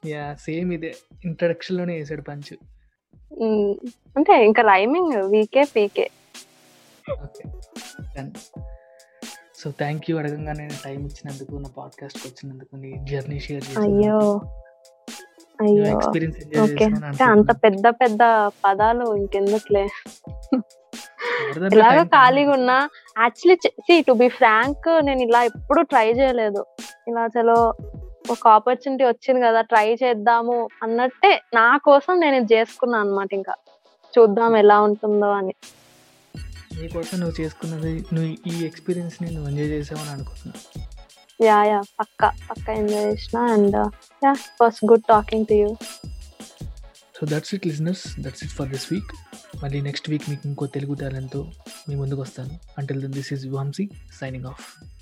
యాహ్! సేమ్ ఇదే. ఇంట్రడక్షన్‌లోనే ఏసాడు పంచ్. అంటే ఇంకా rhyming VK, PK. Okay. So, thank you అడగంగానే టైమ్ ఇచ్చినందుకు, నా పాడ్‌కాస్ట్‌కి వచ్చినందుకు, నీ జర్నీ షేర్ అయ్యో! అయ్యో! ఓకే. అంటే అంత. పెద్ద పెద్ద పదాలు ఇంకెందుకులే. టైం టైం ఖాళీగా ఉన్నా actually see to be frank నేను ఇలా ఎప్పుడు ట్రై చేయలేదు. ఇలా చలో ఒక ఆపర్చునిటీ వచ్చింది కదా! ట్రై చేద్దాము అన్నట్టే నా కోసం నేను ఇది చేసుకున్నా అన్నమాట ఇంకా. చూద్దాం ఎలా ఉంటుందో అని. నీ కోసం నువ్వు చేసుకున్నది నువ్వు ఈ ఎక్స్‌పీరియన్స్‌ని నువ్వు ఎంజాయ్ చేసావని అనుకుంటున్నా. యాహ్! యాహ్! పక్కా. పక్కా ఎంజాయ్ చేసిన and! It was good talking to you. So, that's it listeners that's it for this week. మళ్ళీ నెక్స్ట్ వీక్ మీకు ఇంకో తెలుగు టాలెంట్‌తో మీ ముందుకొస్తాను. Until then this is Vamshi signing off.